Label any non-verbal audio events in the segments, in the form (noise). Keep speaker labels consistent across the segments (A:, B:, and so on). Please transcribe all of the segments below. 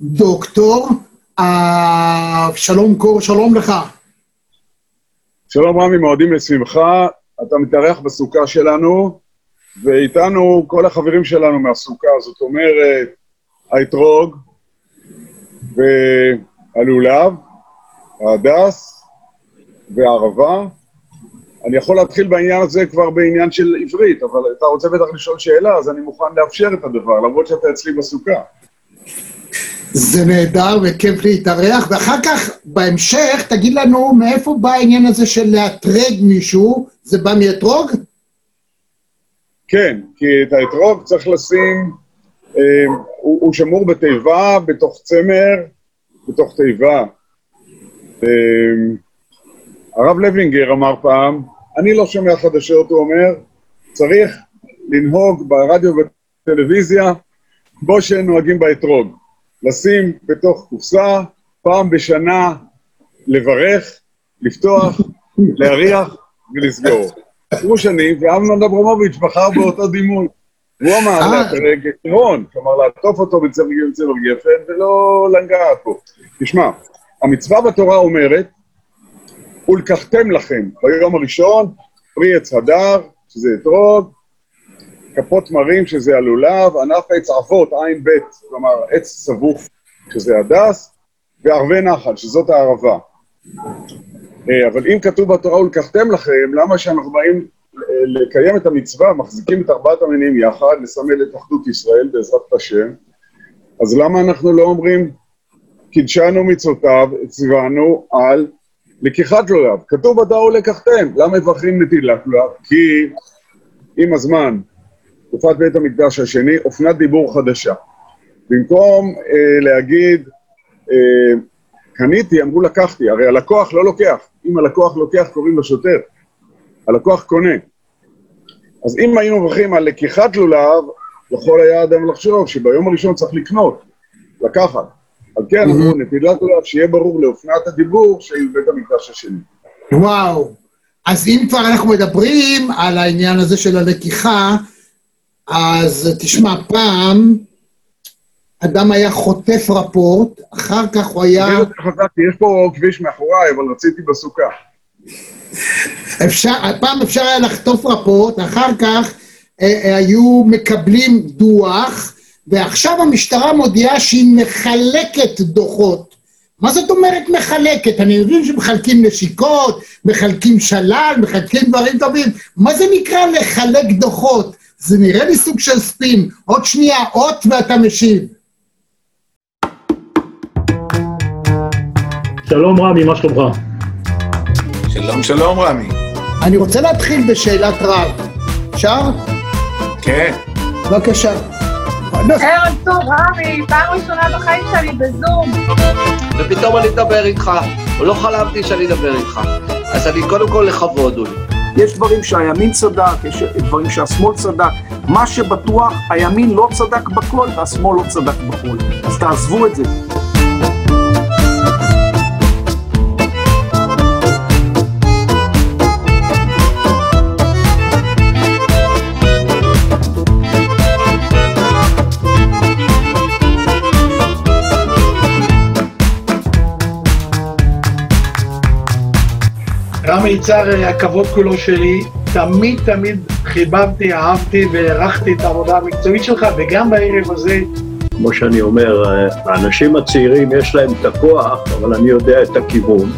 A: דוקטור, אה, שלום קור, שלום לך.
B: שלום רמי, מועדים לשמחה. אתה מתארח בסוכה שלנו, ואיתנו כל החברים שלנו מהסוכה, זאת אומרת, האתרוג והלולב, ההדס והערבה. אני יכול להתחיל בעניין הזה כבר בעניין של עברית, אבל אתה רוצה בטח לשאול שאלה, אז אני מוכן לאפשר את הדבר, למרות שאתה אצלי בסוכה.
A: זה נהדר וכיף להתארח, ואחר כך, בהמשך, תגיד לנו מאיפה בא העניין הזה של לאתרג מישהו, זה בא מאתרוג?
B: כן, כי את האתרוג צריך לשים, אה, הוא, הוא שמור בתיבה, בתוך צמר, בתוך תיבה. אה, הרב לוינגר אמר פעם, אני לא שומע חדשות, הוא אומר, צריך לנהוג ברדיו ובטלוויזיה כמו שנוהגים באתרוג. לשים בתוך קופסה, פעם בשנה לברך, לפתוח, להריח ולסגור. עברו שנים, ואמנון אברמוביץ' בחר באותו דימוי. הוא אמר
A: אה.
B: לאתרג עקרון, כלומר לעטוף אותו בצבע בצבע גפן ולא לגעת בו. תשמע, המצווה בתורה אומרת, ולקחתם לכם ביום הראשון פרי עץ הדר, שזה אתרוג, כפות מרים, שזה הלולב, ענף עץ עפות, עין ב', כלומר עץ סבוך, שזה הדס, וערבי נחל, שזאת הערבה. אה, אבל אם כתוב בתורה ולקחתם לכם, למה שאנחנו באים אה, לקיים את המצווה, מחזיקים את ארבעת המינים יחד, לסמל את אחדות ישראל בעזרת השם, אז למה אנחנו לא אומרים, קידשנו מצוותיו, ציוונו על לקיחת לולב. כתוב בתורה ולקחתם, למה מברכים נטילת לולב? כי עם הזמן, תקופת בית המקדש השני, אופנת דיבור חדשה. במקום אה, להגיד, אה, קניתי, אמרו לקחתי, הרי הלקוח לא לוקח. אם הלקוח לוקח, קוראים לו שוטר. הלקוח קונה. אז אם היינו מברכים על לקיחת לולב, יכול היה אדם לחשוב שביום הראשון צריך לקנות, לקחת. על כן אמרו, נטילת לולב, שיהיה ברור לאופנת הדיבור של בית המקדש השני.
A: וואו. אז אם כבר אנחנו מדברים על העניין הזה של הלקיחה, אז תשמע, פעם אדם היה חוטף רפורט, אחר כך הוא היה...
B: אני חזרתי, יש פה כביש מאחוריי, אבל רציתי בסוכה.
A: אפשר, פעם אפשר היה לחטוף רפורט, אחר כך אה, אה, היו מקבלים דוח, ועכשיו המשטרה מודיעה שהיא מחלקת דוחות. מה זאת אומרת מחלקת? אני מבין שמחלקים נשיקות, מחלקים שלל, מחלקים דברים טובים. מה זה נקרא לחלק דוחות? זה נראה לי סוג של ספין. עוד שנייה, אות ואתה משיב.
C: שלום רמי, מה שלומך?
D: שלום, שלום, רמי.
A: אני רוצה להתחיל בשאלת רב. אפשר?
D: כן.
A: בבקשה.
E: ערב טוב, רמי, פעם ראשונה בחיים שלי בזום.
F: ופתאום אני אדבר איתך, לא חלמתי שאני אדבר איתך. אז אני קודם כל לכבוד, אולי.
G: יש דברים שהימין צדק, יש דברים שהשמאל צדק. מה שבטוח, הימין לא צדק בכל והשמאל לא צדק בכל. אז תעזבו את זה.
C: רמי יצהר, הכבוד כולו שלי, תמיד תמיד חיבבתי, אהבתי והערכתי את העבודה המקצועית שלך, וגם בערב הזה, כמו שאני אומר, האנשים הצעירים יש להם את הכוח, אבל אני יודע את הכיוון.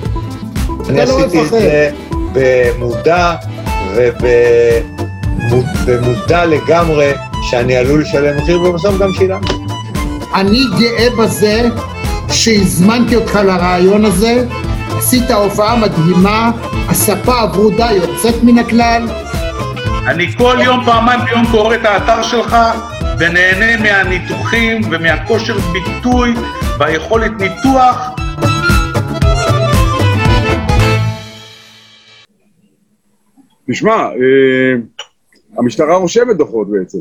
D: אני
A: לא
D: עשיתי את. זה במודע ובמודע לגמרי שאני עלול לשלם מחיר, ובסוף גם שילמתי.
A: אני גאה בזה שהזמנתי אותך לרעיון הזה, עשית הופעה מדהימה, הספה הברודה יוצאת מן הכלל.
H: אני כל יום, פעמיים ביום קורא את האתר שלך ונהנה מהניתוחים ומהכושר ביטוי והיכולת ניתוח.
B: תשמע, אה, המשטרה רושמת דוחות בעצם.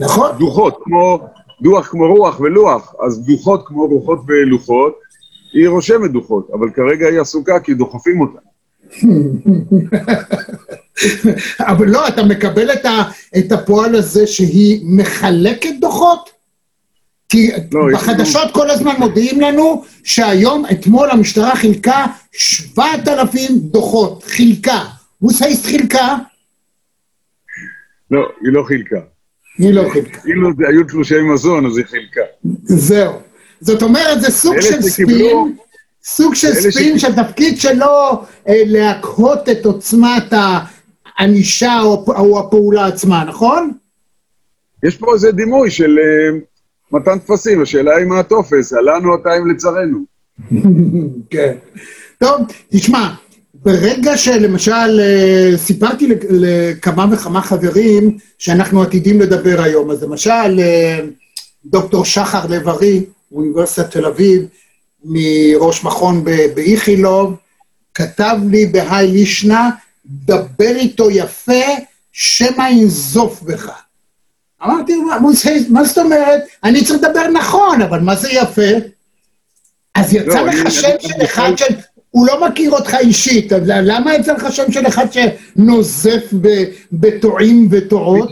A: נכון.
B: דוחות, כמו, דוח כמו רוח ולוח, אז דוחות כמו רוחות ולוחות, היא רושמת דוחות, אבל כרגע היא עסוקה כי דוחפים אותה. (laughs)
A: אבל לא, אתה מקבל את, ה, את הפועל הזה שהיא מחלקת דוחות? כי
B: לא,
A: בחדשות כל הזמן מודיעים לנו שהיום, אתמול המשטרה חילקה 7,000 דוחות. חילקה. מוסאיסט חילקה?
B: לא, היא לא חילקה.
A: היא לא חילקה.
B: זה היו תלושי מזון, אז היא חילקה.
A: זהו. זאת אומרת, זה סוג של ספין, סוג של ספין שהתפקיד שלו אה, להקהות את עוצמת הענישה או, הפעולה עצמה, נכון?
B: יש פה איזה דימוי של אה, מתן טפסים, השאלה היא מה הטופס, עלינו הטיים לצרינו. (laughs)
A: כן. טוב, תשמע, ברגע שלמשל אה, סיפרתי לכ- לכמה וכמה חברים שאנחנו עתידים לדבר היום, אז למשל דוקטור שחר לב-ארי, אוניברסיטת תל אביב, מראש מכון באיכילוב, כתב לי בהאי לישנה, דבר איתו יפה, שמא ינזוף בך. אמרתי, מה, זאת אומרת? אני צריך לדבר נכון, אבל מה זה יפה? אז יצא
B: לא,
A: לך שם של אחד של... הוא לא מכיר אותך אישית, אז למה יצא לך שם של אחד שנוזף בטועים וטועות?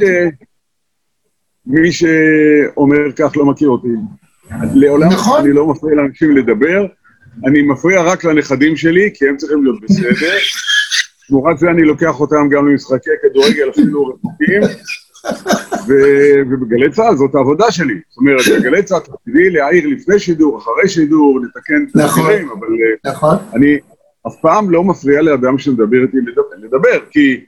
B: מי שאומר כך לא מכיר אותי. לעולם
A: נכון.
B: אני לא מפריע לאנשים לדבר, אני מפריע רק לנכדים שלי, כי הם צריכים להיות בסדר. (laughs) תמורת זה אני לוקח אותם גם למשחקי כדורגל אפילו רחוקים, ובגלי צה"ל זאת העבודה שלי. זאת אומרת, בגלי צה"ל תפקידי להעיר לפני שידור, אחרי שידור, לתקן את
A: נכון.
B: הדברים, אבל אה,
A: נכון.
B: אני אף פעם לא מפריע לאדם שמדבר איתי לדבר, לדבר, כי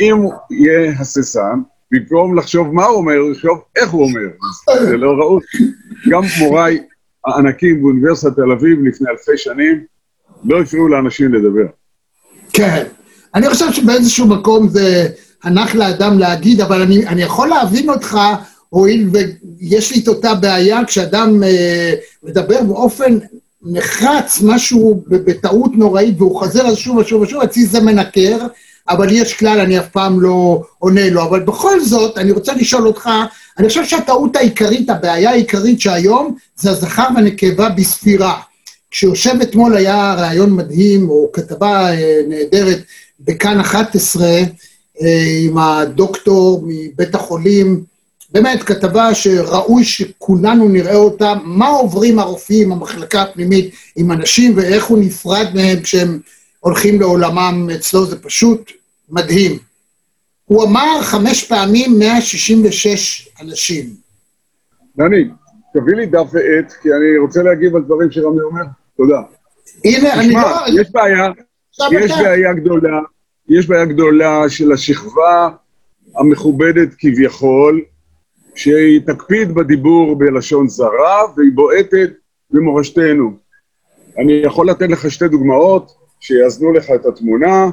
B: אם יהיה הססן, במקום לחשוב מה הוא אומר, הוא יחשוב איך הוא אומר. אז זה לא ראוי. גם מוריי הענקים באוניברסיטת תל אביב לפני אלפי שנים, לא הפריעו לאנשים לדבר.
A: כן. אני חושב שבאיזשהו מקום זה הנח לאדם להגיד, אבל אני, אני יכול להבין אותך, הואיל ויש לי את אותה בעיה, כשאדם אה, מדבר באופן נחרץ, משהו בטעות נוראית, והוא חוזר על שוב ושוב ושוב, אצלי זה מנקר, אבל יש כלל, אני אף פעם לא עונה לו. אבל בכל זאת, אני רוצה לשאול אותך, אני חושב שהטעות העיקרית, הבעיה העיקרית שהיום, זה הזכר והנקבה בספירה. כשיושב אתמול היה ראיון מדהים, או כתבה אה, נהדרת בכאן 11, אה, עם הדוקטור מבית החולים, באמת כתבה שראוי שכולנו נראה אותה, מה עוברים הרופאים, המחלקה הפנימית, עם אנשים ואיך הוא נפרד מהם כשהם הולכים לעולמם אצלו, זה פשוט מדהים. הוא אמר חמש פעמים 166 אנשים.
B: דני, תביא לי דף ועט, כי אני רוצה להגיב על דברים שרמי אומר. תודה.
A: הנה, אני לא...
B: יש בעיה, יש
A: אתה-
B: בעיה גדולה, יש בעיה גדולה של השכבה המכובדת כביכול, שהיא תקפיד בדיבור בלשון זרה והיא בועטת במורשתנו. אני יכול לתת לך שתי דוגמאות שיאזנו לך את התמונה.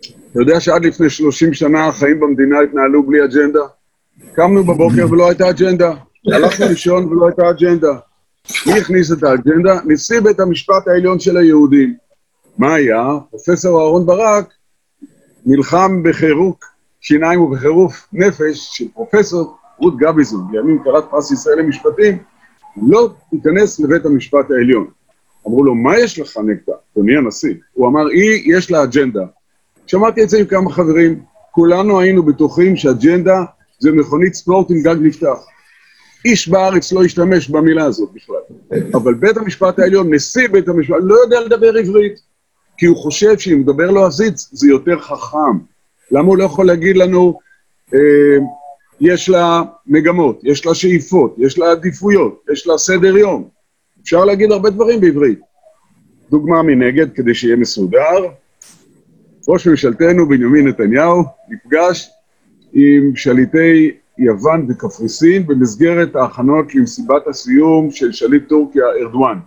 B: אתה יודע שעד לפני 30 שנה החיים במדינה התנהלו בלי אג'נדה? קמנו בבוקר ולא הייתה אג'נדה, הלכנו לישון ולא הייתה אג'נדה. מי הכניס את האג'נדה? נשיא בית המשפט העליון של היהודים. מה היה? פרופסור אהרן ברק נלחם בחירוק שיניים ובחירוף נפש של פרופסור רות גביזון, לימים כלת פרס ישראל למשפטים, לא תיכנס לבית המשפט העליון. אמרו לו, מה יש לך נגדה, אדוני הנשיא? הוא אמר, היא, יש לה אג'נדה. שמעתי את זה עם כמה חברים, כולנו היינו בטוחים שאג'נדה זה מכונית ספורט עם גג נפתח. איש בארץ לא השתמש במילה הזאת בכלל. אבל בית המשפט העליון, נשיא בית המשפט, לא יודע לדבר עברית, כי הוא חושב שאם מדבר לו עזיץ, זה יותר חכם. למה הוא לא יכול להגיד לנו, אה, יש לה מגמות, יש לה שאיפות, יש לה עדיפויות, יש לה סדר יום. אפשר להגיד הרבה דברים בעברית. דוגמה מנגד, כדי שיהיה מסודר, ראש ממשלתנו בנימין נתניהו נפגש עם שליטי יוון וקפריסין במסגרת ההכנות למסיבת הסיום של שליט טורקיה ארדואן.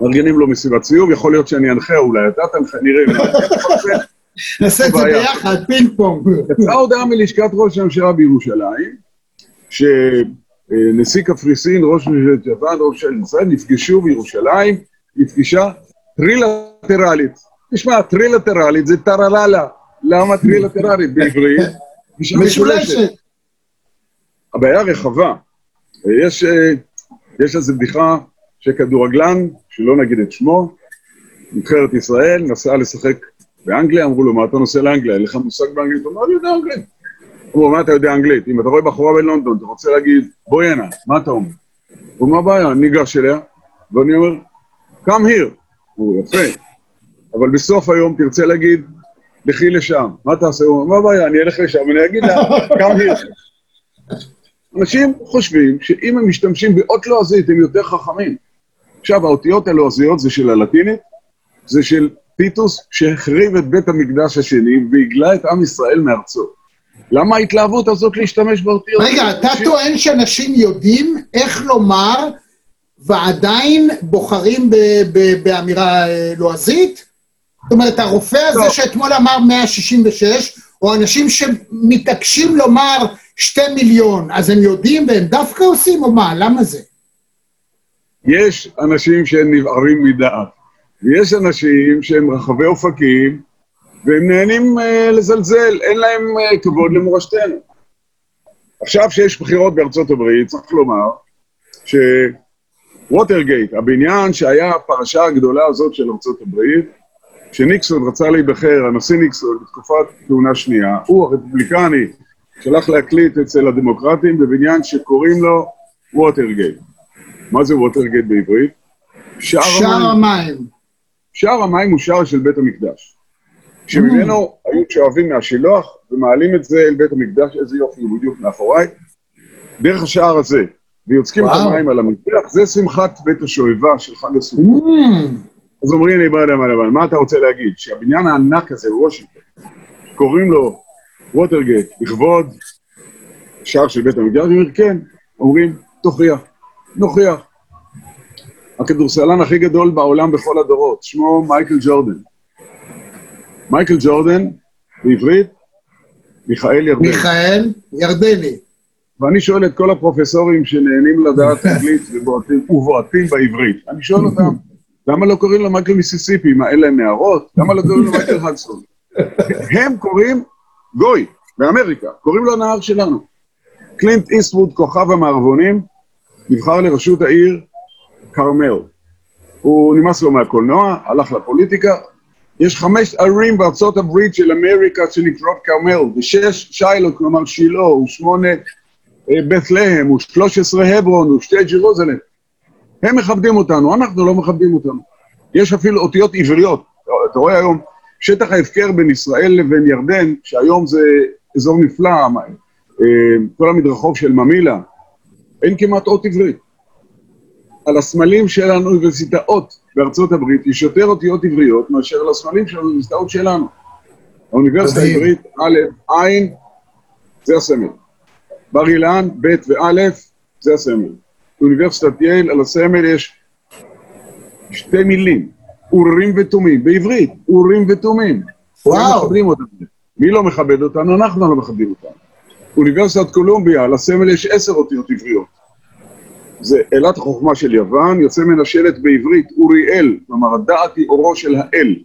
B: מארגנים לו מסיבת סיום, יכול להיות שאני אנחה, אולי אתה תנחה, נראה.
A: נעשה את זה. ביחד, פינג פונג.
B: יצאה הודעה מלשכת ראש הממשלה בירושלים, שנשיא קפריסין, ראש ממשלת יוון, ראש ממשלת ישראל, נפגשו בירושלים לפגישה טרילטרלית. תשמע, טרילטרלית זה טרללה. למה טרילטרלית בעברית?
A: משולשת.
B: הבעיה רחבה. יש, אה, יש איזו בדיחה שכדורגלן, שלא נגיד את שמו, נבחרת ישראל, נסע לשחק באנגליה, אמרו לו, מה אתה נוסע לאנגליה? אין לך מושג באנגלית? הוא אמר, אני יודע אנגלית. אמרו, מה אתה יודע אנגלית? אם אתה רואה בחורה בלונדון, אתה רוצה להגיד, בואי הנה, מה אתה אומר? הוא מה הבעיה? אני ניגש אליה, ואני אומר, come here. הוא יפה. אבל בסוף היום תרצה להגיד, לכי לשם. מה תעשה? הוא אומר, מה הבעיה? אני אלך לשם, אני אגיד לה, (laughs) come here. אנשים חושבים שאם הם משתמשים באות לועזית, הם יותר חכמים. עכשיו, האותיות הלועזיות זה של הלטינית, זה של טיטוס שהחריב את בית המקדש השני והגלה את עם ישראל מארצו. למה ההתלהבות הזאת להשתמש באותיות?
A: רגע, אתה טוען שאנשים יודעים איך לומר ועדיין בוחרים באמירה אה, לועזית? זאת אומרת, הרופא הזה
B: לא.
A: שאתמול אמר 166, או אנשים שמתעקשים לומר שתי מיליון, אז הם יודעים והם דווקא עושים, או מה? למה זה?
B: יש אנשים שהם נבערים מדעת, ויש אנשים שהם רחבי אופקים, והם נהנים uh, לזלזל, אין להם uh, כבוד למורשתנו. עכשיו שיש בחירות בארצות הברית, צריך לומר שווטרגייט, הבניין שהיה הפרשה הגדולה הזאת של ארצות הברית, שניקסון רצה להיבחר, הנשיא ניקסון, בתקופת כהונה שנייה, הוא הרפובליקני, שלח להקליט אצל הדמוקרטים בבניין שקוראים לו ווטרגייט. מה זה ווטרגייט בעברית? שער
A: שער
B: המים.
A: המים.
B: שער המים הוא שער של בית המקדש. שממנו היו שואבים מהשילוח ומעלים את זה אל בית המקדש, איזה יופי, הוא בדיוק מאחוריי, דרך השער הזה, ויוצקים את. המים על המזבח, זה שמחת בית השואבה של חג הסוכות. אז אומרים לי, יודע מה, אבל מה אתה רוצה להגיד? שהבניין הענק הזה בוושינגטון, קוראים לו ווטרגייט, לכבוד שער של בית המקדש, אני אומר, כן, אומרים, תוכיח, נוכיח. הכדורסלן הכי גדול בעולם בכל הדורות, שמו מייקל ג'ורדן. מייקל ג'ורדן, בעברית, מיכאל ירדן.
A: מיכאל ירדני.
B: ואני שואל את כל הפרופסורים שנהנים לדעת אנגלית ובועטים בעברית, אני שואל אותם, למה לא קוראים לו מייקל מיסיסיפי? מה, אין להם נהרות? למה לא קוראים לו מייקל הדסון? הם קוראים גוי, באמריקה, קוראים לו הנהר שלנו. קלינט איסטווד, כוכב המערבונים, נבחר לראשות העיר כרמל. הוא נמאס לו מהקולנוע, הלך לפוליטיקה. יש חמש ערים בארצות הברית של אמריקה שנקראות כרמל, ושש שיילו, כלומר שילה, ושמונה אה, בית להם, ושלוש עשרה הברון, ושתי ג'רוזלם. הם מכבדים אותנו, אנחנו לא מכבדים אותנו. יש אפילו אותיות עבריות. אתה רואה היום, שטח ההפקר בין ישראל לבין ירדן, שהיום זה אזור נפלא, אה, כל המדרחוב של ממילא, אין כמעט אות עברית. על הסמלים של האוניברסיטאות בארצות הברית יש יותר אותיות עבריות מאשר על הסמלים של האוניברסיטאות שלנו. האוניברסיטה. העברית, א', ע', זה הסמל. בר אילן, ב' וא', זה הסמל. באוניברסיטת יייל, על הסמל יש שתי מילים, אורים ותומים, בעברית, אורים ותומים.
A: וואו.
B: מכבדים אותנו. מי לא מכבד אותנו? אנחנו לא מכבדים אותנו. אוניברסיטת קולומביה, על הסמל יש עשר אותיות עבריות. זה אלת החוכמה של יוון, יוצא מן השלט בעברית אוריאל, כלומר הדעת היא אורו של האל.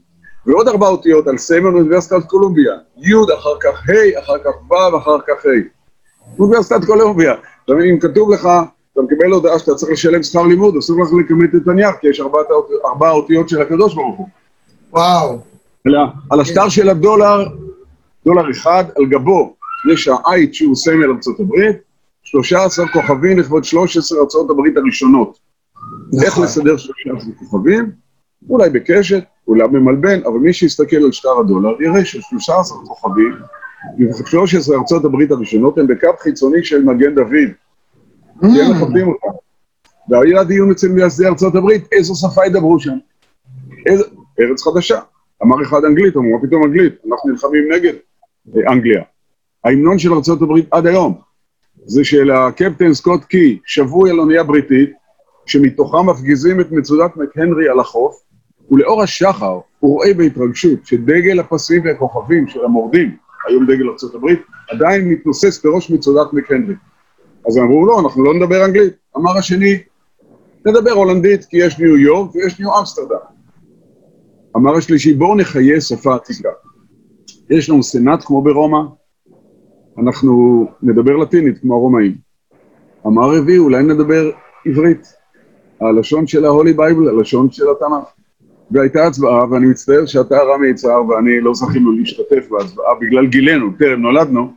B: ועוד ארבע אותיות על סמל אוניברסיטת קולומביה, י' אחר כך ה', אחר כך ו', אחר כך ה'. אוניברסיטת קולומביה. אם כתוב לך, אתה מקבל הודעה שאתה צריך לשלם שכר לימוד, אסור לך לכמת את הנייר, כי יש ארבע אותיות של הקדוש ברוך הוא.
A: וואו.
B: על השטר של הדולר, דולר אחד, על גבו יש העית שהוא סמל ארצות הברית, 13 כוכבים לכבוד 13 ארצות הברית הראשונות. איך
A: נכון.
B: לסדר 13 כוכבים? אולי בקשת, אולי במלבן, אבל מי שיסתכל על שטר הדולר יראה ש-13 כוכבים, 13 ארצות הברית הראשונות הם בקו חיצוני של מגן דוד, כי הם מכבדים אותם. והיה הדיון אצל מייסדי ארצות הברית, איזו שפה ידברו שם? איזה... ארץ חדשה. אמר אחד אנגלית, אמרו, פתאום אנגלית? אנחנו נלחמים נגד אה, אנגליה. ההמנון של ארצות הברית עד היום זה של הקפטן סקוט קי, שבוי על אונייה בריטית, שמתוכם מפגיזים את מצודת מקהנרי על החוף, ולאור השחר הוא רואה בהתרגשות שדגל הפסים והכוכבים של המורדים, היום דגל ארצות הברית, עדיין מתנוסס בראש מצודת מקהנרי. אז אמרו, לא, אנחנו לא נדבר אנגלית. אמר השני, נדבר הולנדית כי יש ניו יורק ויש ניו אמסטרדם. אמר השלישי, בואו נחיה שפה עתיקה. יש לנו סנאט כמו ברומא, אנחנו נדבר לטינית כמו הרומאים. אמר רביעי, אולי נדבר עברית. הלשון של ה Holy Bible, הלשון של התנ"ך. והייתה הצבעה, ואני מצטער שאתה רמי יצהר ואני לא זכינו להשתתף בהצבעה בגלל גילנו, טרם נולדנו,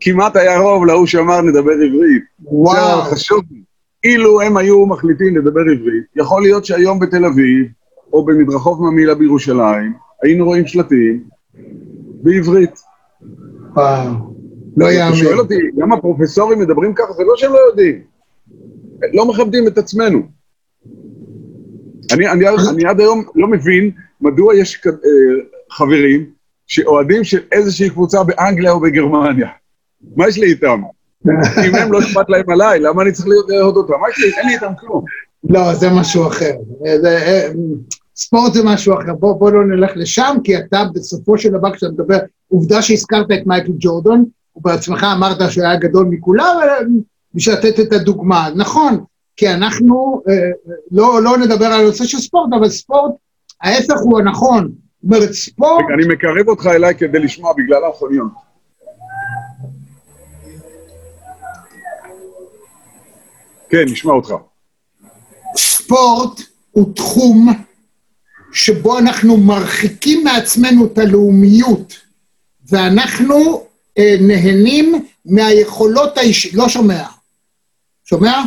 B: כמעט היה רוב להוא שאמר נדבר עברית.
A: וואו.
B: זה חשוב. אילו הם היו מחליטים לדבר עברית, יכול להיות שהיום בתל אביב, או במדרחוב ממילא בירושלים, היינו רואים שלטים בעברית.
A: וואו. לא
B: אתה שואל
A: יאמן.
B: אותי, למה הפרופסורים מדברים ככה? זה לא שהם לא יודעים. לא מכבדים את עצמנו. אני, אני, אני עד היום לא מבין מדוע יש אה, חברים שאוהדים של איזושהי קבוצה באנגליה או בגרמניה. מה יש לי איתם? (laughs) אם הם לא אכפת להם עליי, למה אני צריך להיות לאהוד אותם? מה יש לי? אין לי איתם כלום.
A: לא, זה משהו אחר. אה, אה, ספורט זה משהו אחר. בוא, בוא לא נלך לשם, כי אתה בסופו של דבר, כשאתה מדבר, עובדה שהזכרת את מייקל ג'ורדון, ובעצמך אמרת שהוא היה גדול מכולם, בשביל לתת את הדוגמה. נכון, כי אנחנו, אה, לא, לא נדבר על הנושא של ספורט, אבל ספורט, ההפך הוא הנכון. זאת אומרת, ספורט,
B: רגע, אני מקרב אותך אליי כדי לשמוע בגלל המכוניות. כן, נשמע אותך.
A: ספורט הוא תחום שבו אנחנו מרחיקים מעצמנו את הלאומיות, ואנחנו אה, נהנים מהיכולות האישיות, לא שומע. שומע?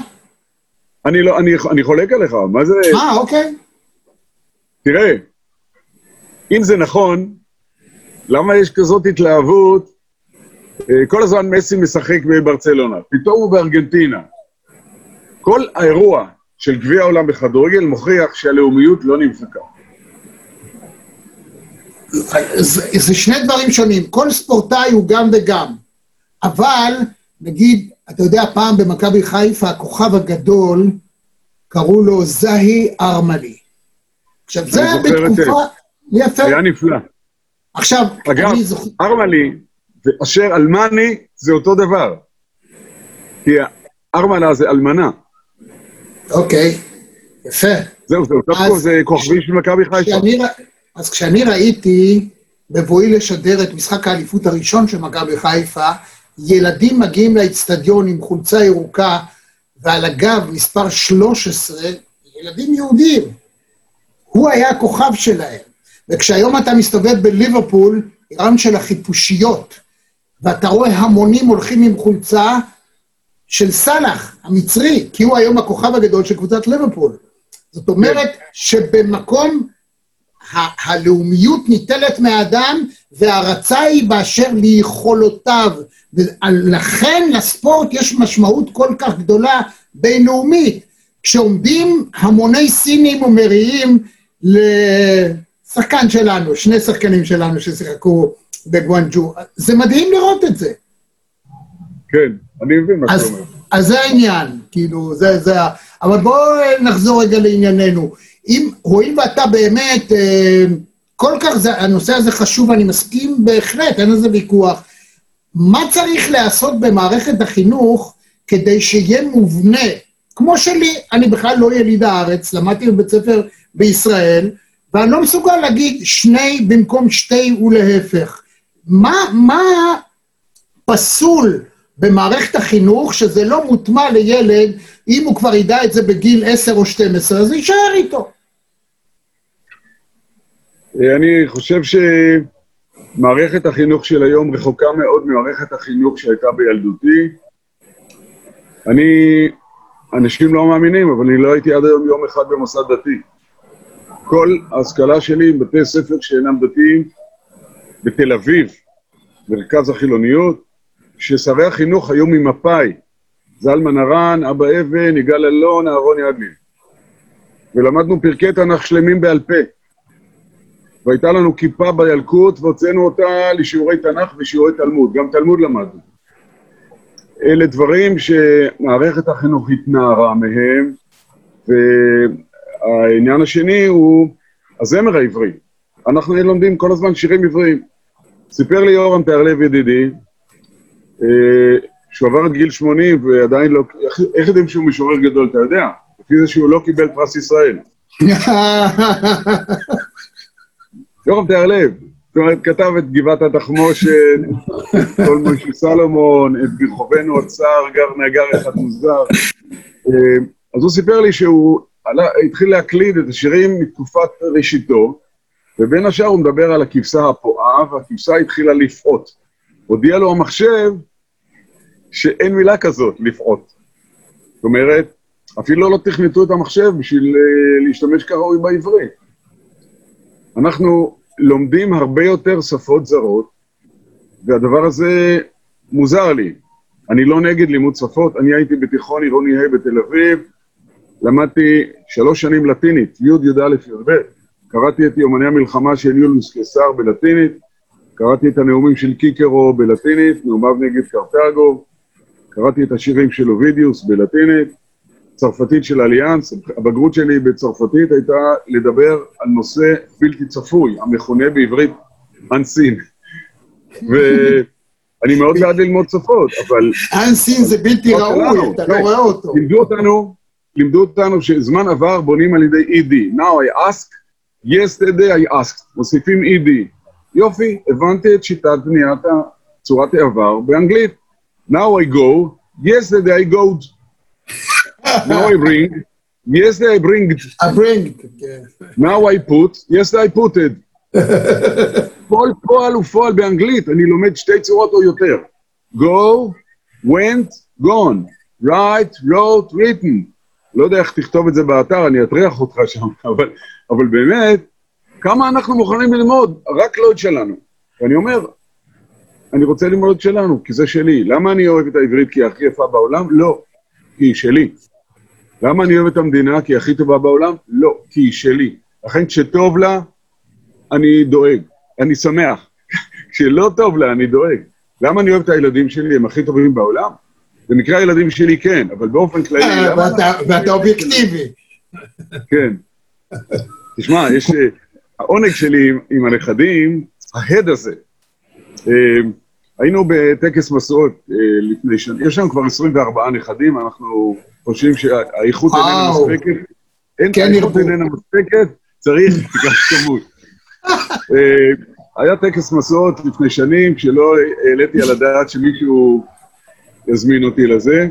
B: אני לא, אני, אני חולק עליך, מה זה...
A: אה, אוקיי.
B: תראה, אם זה נכון, למה יש כזאת התלהבות? אה, כל הזמן מסי משחק בברצלונה, פתאום הוא בארגנטינה. כל האירוע של גביע העולם בכדורגל מוכיח שהלאומיות לא נמחקה.
A: זה, זה שני דברים שונים. כל ספורטאי הוא גם וגם. אבל, נגיד, אתה יודע, פעם במכבי חיפה, הכוכב הגדול, קראו לו זהי ארמלי. עכשיו, זה היה בתקופה... יפה.
B: היה נפלא.
A: עכשיו,
B: אגב,
A: אני זוכר...
B: ארמלי ואשר אלמני זה אותו דבר. כי ארמלה זה אלמנה.
A: אוקיי, יפה.
B: זהו, זה אותו
A: אז-
B: פה, זה כוכבים של מכבי חיפה.
A: אז כשאני ראיתי, בבואי לשדר את משחק האליפות הראשון של מכבי חיפה, ילדים מגיעים לאצטדיון עם חולצה ירוקה, ועל הגב מספר 13, ילדים יהודים. הוא היה הכוכב שלהם. וכשהיום אתה מסתובב בליברפול, עירם של החיפושיות, ואתה רואה המונים הולכים עם חולצה של סאלח, המצרי, כי הוא היום הכוכב הגדול של קבוצת ליברפול. זאת אומרת שבמקום ה- הלאומיות ניטלת מהאדם, וההערצה היא באשר ליכולותיו. ולכן לספורט יש משמעות כל כך גדולה בינלאומית. כשעומדים המוני סינים ומריעים לשחקן שלנו, שני שחקנים שלנו ששיחקו בגואנג'ו, זה מדהים לראות את זה.
B: כן, אני מבין מה שאתה אומר.
A: אז זה העניין, כאילו, זה, זה ה... אבל בואו נחזור רגע לענייננו. אם, הואיל ואתה באמת, אה, כל כך, זה, הנושא הזה חשוב, אני מסכים בהחלט, אין על זה ויכוח. מה צריך לעשות במערכת החינוך כדי שיהיה מובנה? כמו שלי, אני בכלל לא יליד הארץ, למדתי בבית ספר בישראל, ואני לא מסוגל להגיד שני במקום שתי ולהפך. מה, מה פסול במערכת החינוך, שזה לא מוטמע לילד, אם הוא כבר ידע את זה בגיל 10 או 12, אז יישאר איתו.
B: אני חושב שמערכת החינוך של היום רחוקה מאוד ממערכת החינוך שהייתה בילדותי. אני, אנשים לא מאמינים, אבל אני לא הייתי עד היום יום אחד במוסד דתי. כל ההשכלה שלי עם בתי ספר שאינם דתיים בתל אביב, מרכז החילוניות, ששרי החינוך היו ממפא"י, זלמן ארן, אבא אבן, יגאל אלון, אהרון ידלין. ולמדנו פרקי תנ"ך שלמים בעל פה. והייתה לנו כיפה בילקוט והוצאנו אותה לשיעורי תנ"ך ושיעורי תלמוד, גם תלמוד למדנו. אלה דברים שמערכת החינוך התנערה מהם, והעניין השני הוא הזמר העברי. אנחנו לומדים כל הזמן שירים עבריים. סיפר לי יורם תיארלב ידידי, שהוא עבר את גיל 80 ועדיין לא... איך- יודעים שהוא משורר גדול, אתה יודע? לפי זה שהוא לא קיבל פרס ישראל. (laughs) יורם תיארלב, זאת אומרת, כתב את גבעת התחמושת, (laughs) כל מוישה סלומון, את ברחובנו הצער, גר נגר אחד מוזר. אה, אז הוא סיפר לי שהוא עלה, התחיל להקליד את השירים מתקופת ראשיתו, ובין השאר הוא מדבר על הכבשה הפועה, והכבשה התחילה לפעוט. הודיע לו המחשב שאין מילה כזאת, לפחות. זאת אומרת, אפילו לא תכנתו את המחשב בשביל אה, להשתמש כראוי בעברית. אנחנו לומדים הרבה יותר שפות זרות, והדבר הזה מוזר לי. אני לא נגד לימוד שפות, אני הייתי בתיכון עירוני ה' בתל אביב, למדתי שלוש שנים לטינית, י', י"א, י"ב. קראתי את יומני המלחמה של יוליוס קיסר בלטינית, קראתי את הנאומים של קיקרו בלטינית, נאומיו נגד קרתגו, קראתי את השירים של אובידיוס בלטינית, צרפתית של אליאנס, הבגרות שלי בצרפתית הייתה לדבר על נושא בלתי צפוי, המכונה בעברית אנסין. ואני (laughs) מאוד בעד ללמוד שפות, אבל...
A: אנסין זה בלתי ראוי, אתה לא רואה אותו.
B: לימדו אותנו, לימדו אותנו שזמן עבר בונים על ידי ED. Now I ask, yesterday I asked. מוסיפים ED. יופי, הבנתי את שיטת בניית צורת העבר באנגלית. Now I go, yesterday I go. Now I bring, yesterday I bring.
A: I bring, כן.
B: Now I put, yesterday I put it. כל פועל הוא פועל באנגלית, אני לומד שתי צורות או יותר. go, went, gone. write, wrote, written. לא יודע איך תכתוב את זה באתר, אני אטריח אותך שם, (laughs) אבל, אבל באמת, כמה אנחנו מוכנים ללמוד? רק לא את שלנו. ואני אומר, אני רוצה ללמוד שלנו, כי זה שלי. למה אני אוהב את העברית כי היא הכי יפה בעולם? לא, כי היא שלי. למה אני אוהב את המדינה כי היא הכי טובה בעולם? לא, כי היא שלי. לכן כשטוב לה, אני דואג, אני שמח. (laughs) כשלא טוב לה, אני דואג. למה אני אוהב את הילדים שלי, הם הכי טובים בעולם? במקרה הילדים שלי כן, אבל באופן כללי...
A: אה, ואתה- אובייקטיבי.
B: כן. תשמע, יש... אה, העונג שלי עם, עם הנכדים, ההד הזה. היינו בטקס מסורת אה, לפני שנה, יש לנו כבר 24 נכדים, אנחנו חושבים שהאיכות איננה. מספקת. אין,
A: כן
B: האיכות. איננה מספקת, צריך (laughs) גם כמות. אה, היה טקס מסורת לפני שנים, כשלא העליתי על הדעת שמישהו יזמין אותי לזה.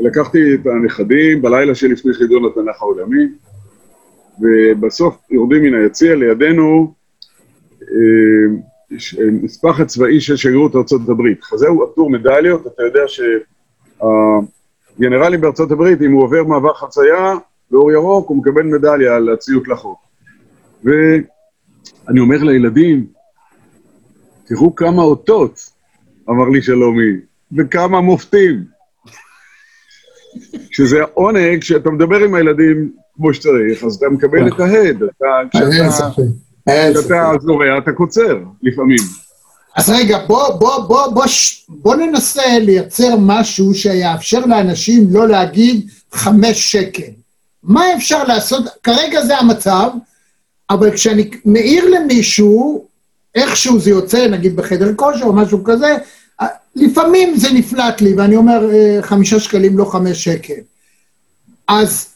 B: לקחתי את הנכדים בלילה שלפני חידון התנ"ך העולמי, ובסוף יורדים מן היציע לידינו אה, ש- אה, הצבאי של שגרירות ארצות הברית. זהו עטור מדליות, אתה יודע שהגנרלים בארצות הברית, אם הוא עובר מעבר חצייה באור ירוק, הוא מקבל מדליה על הציות לחוק. ואני אומר לילדים, תראו כמה אותות, אמר לי שלומי, וכמה מופתים. (laughs) שזה עונג שאתה מדבר עם הילדים כמו שצריך, אז אתה מקבל את ההד. אתה, כשאתה. כשאתה זורע, אתה קוצר, לפעמים.
A: אז רגע, בוא, בוא, בוא, בוא, ש- בוא ננסה לייצר משהו שיאפשר לאנשים לא להגיד חמש שקל. מה אפשר לעשות? כרגע זה המצב, אבל כשאני מעיר למישהו, איכשהו זה יוצא, נגיד בחדר כושר או משהו כזה, לפעמים זה נפלט לי, ואני אומר, אה, חמישה שקלים לא חמש שקל. אז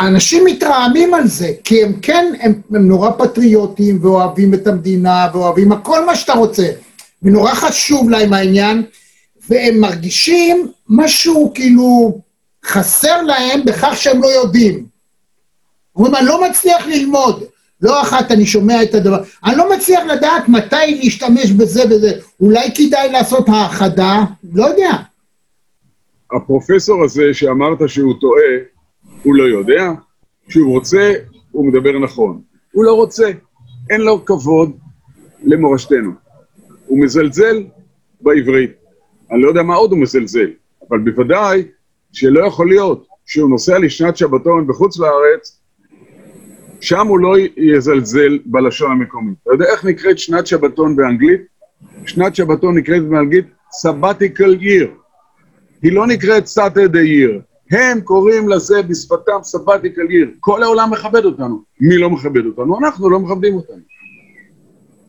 A: אנשים מתרעמים על זה, כי הם כן, הם, הם נורא פטריוטים ואוהבים את המדינה ואוהבים הכל מה שאתה רוצה, ונורא חשוב להם העניין, והם מרגישים משהו כאילו חסר להם בכך שהם לא יודעים. אומרים, אני לא מצליח ללמוד. לא אחת אני שומע את הדבר, אני לא מצליח לדעת מתי להשתמש בזה וזה, אולי כדאי לעשות האחדה, לא יודע.
B: הפרופסור הזה שאמרת שהוא טועה, הוא לא יודע, כשהוא רוצה, הוא מדבר נכון. הוא לא רוצה, אין לו כבוד למורשתנו. הוא מזלזל בעברית. אני לא יודע מה עוד הוא מזלזל, אבל בוודאי שלא יכול להיות שהוא נוסע לשנת שבתון בחוץ לארץ, שם הוא לא יזלזל בלשון המקומית. אתה יודע איך נקראת שנת שבתון באנגלית? שנת שבתון נקראת באנגלית sabbatical year. היא לא נקראת Saturday year. הם קוראים לזה בשפתם sabbatical year. כל העולם מכבד אותנו. מי לא מכבד אותנו? אנחנו לא מכבדים אותנו.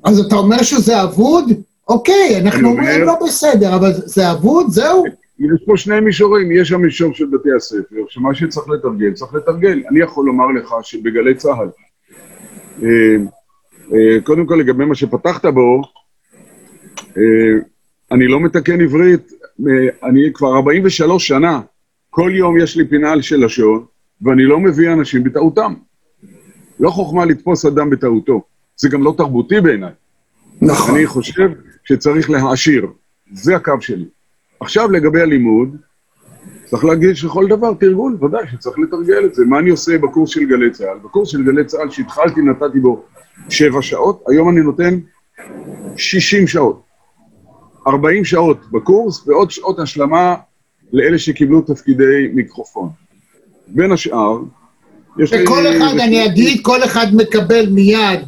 A: אז אתה אומר שזה אבוד? אוקיי, אנחנו אומרים
B: אומר-
A: לא בסדר, אבל זה אבוד, זהו?
B: יש פה שני מישורים, יש המישור של בתי הספר, שמה שצריך לתרגל, צריך לתרגל. אני יכול לומר לך שבגלי צה"ל, אה, אה, קודם כל לגבי מה שפתחת בו, אה, אני לא מתקן עברית, אני כבר 43 שנה, כל יום יש לי פינה של לשון, ואני לא מביא אנשים בטעותם. לא חוכמה לתפוס אדם בטעותו, זה גם לא תרבותי בעיניי.
A: נכון.
B: אני חושב שצריך להעשיר, זה הקו שלי. עכשיו לגבי הלימוד, צריך להגיד שכל דבר תרגול, ודאי שצריך לתרגל את זה. מה אני עושה בקורס של גלי צה"ל? בקורס של גלי צה"ל שהתחלתי נתתי בו שבע שעות, היום אני נותן 60 שעות. 40 שעות בקורס ועוד שעות השלמה לאלה שקיבלו תפקידי מיקרופון. בין השאר, יש לי...
A: וכל אחד, אני אגיד, כל אחד מקבל מיד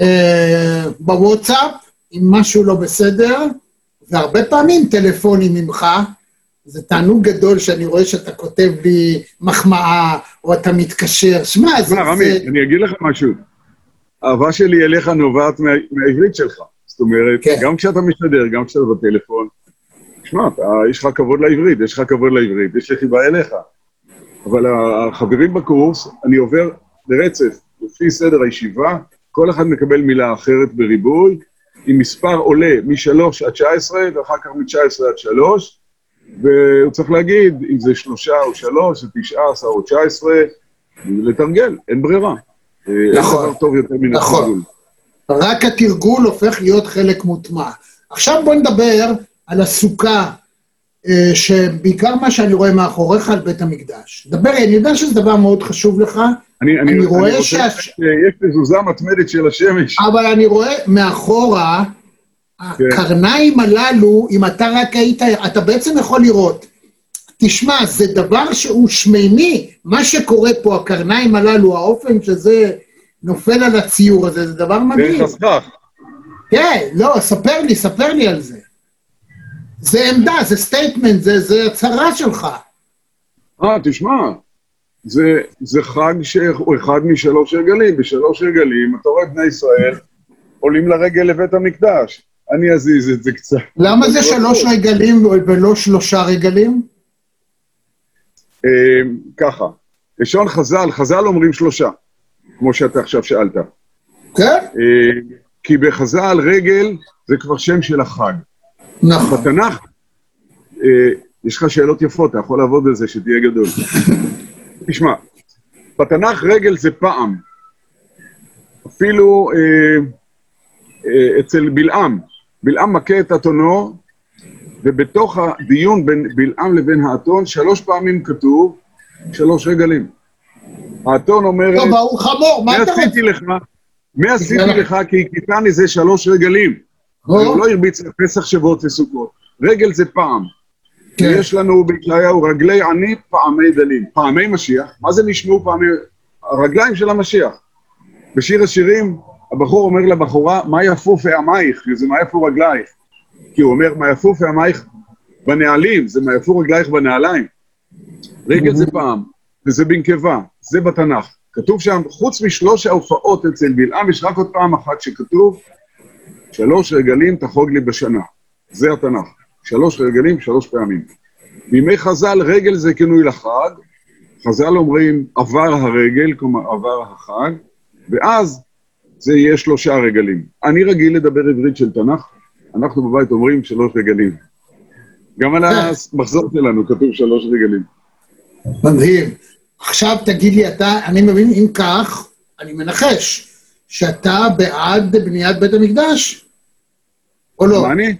A: אה, בוואטסאפ, אם משהו לא בסדר, והרבה פעמים טלפונים ממך, זה תענוג גדול שאני רואה שאתה כותב לי מחמאה, או אתה מתקשר. שמע, זה...
B: רמי,
A: זה-
B: אני אגיד לך משהו. האהבה שלי אליך נובעת מה- מהעברית שלך. זאת אומרת,
A: כן.
B: גם כשאתה משדר, גם כשאתה בטלפון, שמע, אתה- יש לך כבוד לעברית, יש לך כבוד לעברית, יש לי חיבה אליך. אבל החברים בקורס, אני עובר ברצף, לפי סדר הישיבה, כל אחד מקבל מילה אחרת בריבוי, עם מספר עולה מ-3 עד 19, ואחר כך מ-19 עד 3, והוא צריך להגיד אם זה שלושה או שלוש, זה 19 או 19, לתרגל, אין ברירה. אה,
A: נכון,
B: אין טוב יותר מן
A: נכון.
B: התרגול.
A: רק התרגול הופך להיות חלק מוטמע. עכשיו בוא נדבר על הסוכה, אה, שבעיקר מה שאני רואה מאחוריך על בית המקדש. דבר, אני יודע שזה דבר מאוד חשוב לך,
B: אני, אני,
A: אני רואה
B: רוצה
A: שה-
B: שיש תזוזה מתמדת של השמש.
A: אבל אני רואה מאחורה,
B: כן.
A: הקרניים הללו, אם אתה רק היית, אתה בעצם יכול לראות. תשמע, זה דבר שהוא שמימי, מה שקורה פה, הקרניים הללו, האופן שזה נופל על הציור הזה, זה דבר מדהים.
B: זה הסכך.
A: כן, לא, ספר לי, ספר לי על זה. זה עמדה, זה statement, זה, זה הצהרה שלך.
B: אה, תשמע, זה, זה חג שהוא אחד משלוש רגלים. בשלוש רגלים, אתה רואה בני ישראל עולים לרגל לבית המקדש. אני אזיז את זה קצת.
A: למה זה שלוש רגלים ולא שלושה רגלים?
B: אה, ככה, לשון חז"ל, חז"ל אומרים שלושה, כמו שאתה עכשיו שאלת.
A: כן?
B: אה, כי בחז"ל רגל זה כבר שם של החג.
A: נכון.
B: בתנ"ך, אה, יש לך שאלות יפות, אתה יכול לעבוד על זה, שתהיה גדול. (laughs) תשמע, בתנ"ך רגל זה פעם. אפילו אה, אה, אצל בלעם, בלעם מכה את אתונו, ובתוך הדיון בין בלעם לבין האתון, שלוש פעמים כתוב שלוש רגלים. האתון אומר,
A: טוב, ההוא חמור, מה אתה רוצה?
B: עשיתי לך? מה עשיתי. לך? כי הכיתני זה שלוש רגלים.
A: הו,
B: הוא לא הרביץ לפסח, שבועות וסוכות. רגל זה פעם.
A: כן.
B: ויש לנו בישעיהו רגלי עני, פעמי דלים. פעמי משיח, מה זה נשמעו פעמי... הרגליים של המשיח. בשיר השירים, הבחור אומר לבחורה, מה יפו פעמייך? זה מה יפו רגלייך. כי הוא אומר, מה יפו פעמייך בנעלים, זה מה יפו רגלייך בנעליים. רגל זה פעם, וזה בנקבה, זה בתנ"ך. כתוב שם, חוץ משלוש ההופעות אצל בלעם, יש רק עוד פעם אחת שכתוב, שלוש רגלים תחוג לי בשנה. זה התנ"ך. שלוש רגלים, שלוש פעמים. בימי חז"ל, רגל זה כינוי לחג. חז"ל אומרים, עבר הרגל, כלומר עבר החג, ואז זה יהיה שלושה רגלים. אני רגיל לדבר עברית של תנ"ך, אנחנו בבית אומרים שלוש רגלים. גם על המחזור שלנו כתוב שלוש רגלים.
A: מדהים. עכשיו תגיד לי אתה, אני מבין, אם כך, אני מנחש, שאתה בעד בניית בית המקדש? או לא?
B: מה אני?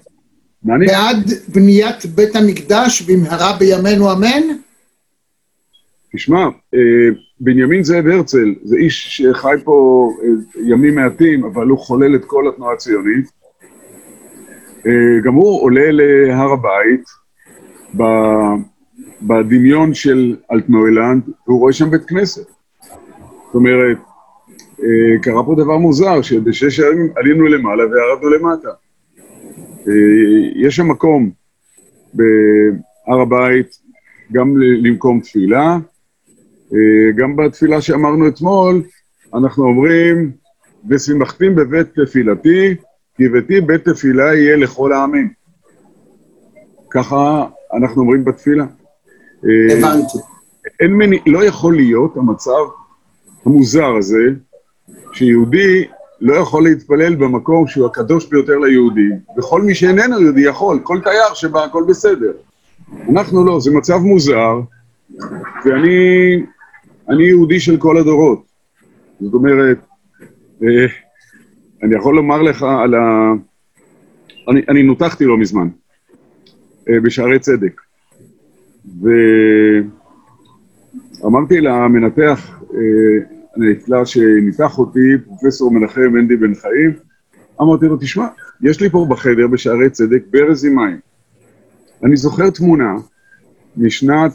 B: מה אני?
A: בעד בניית בית המקדש במהרה בימינו אמן?
B: תשמע, אה, בנימין זאב הרצל זה איש שחי פה אה, ימים מעטים, אבל הוא חולל את כל התנועה הציונית. אה, גם הוא עולה להר הבית בדמיון של אלטנוילנד, והוא רואה שם בית כנסת. זאת אומרת, קרה פה דבר מוזר, שבשש הימים עלינו למעלה וירדנו למטה. אה, יש שם מקום בהר הבית גם למקום תפילה, אה, גם בתפילה שאמרנו אתמול, אנחנו אומרים, ושמחתים בבית תפילתי, כי ביתי בית תפילה יהיה לכל העמים. ככה אנחנו אומרים בתפילה. אה,
A: הבנתי.
B: אין מני, לא יכול להיות המצב המוזר הזה, שיהודי לא יכול להתפלל במקום שהוא הקדוש ביותר ליהודי, וכל מי שאיננו יהודי יכול, כל תייר שבא, הכל בסדר. אנחנו לא, זה מצב מוזר, ואני אני יהודי של כל הדורות. זאת אומרת, אה, אני יכול לומר לך על ה... אני, אני נותחתי לא מזמן. אה, בשערי צדק. ואמרתי למנתח אה, הנפלא שניתח אותי, פרופסור מנחם מנדי בן חיים, אמרתי לו, תשמע, יש לי פה בחדר בשערי צדק ברז עם מים. אני זוכר תמונה משנת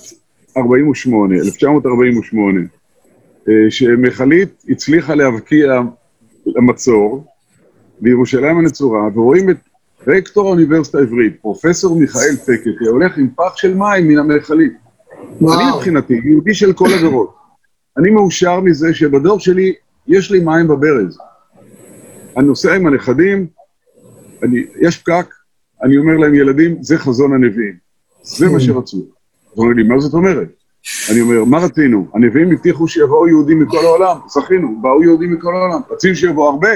B: 48, 1948, אה, שמכלית הצליחה להבקיע למצור בירושלים הנצורה, ורואים את רקטור האוניברסיטה העברית, פרופסור מיכאל פקטי, הולך עם פח של מים מן המכלית. אני מבחינתי, יהודי של כל הדורות. אני מאושר מזה שבדור שלי יש לי מים בברז. אני נוסע עם הנכדים, אני, יש פקק, אני אומר להם, ילדים, זה חזון הנביאים. זה מה שרצו. אז אומרים לי, מה זאת אומרת? אני אומר, מה רצינו? הנביאים הבטיחו שיבואו יהודים מכל העולם, זכינו, באו יהודים מכל העולם. רצינו שיבואו הרבה,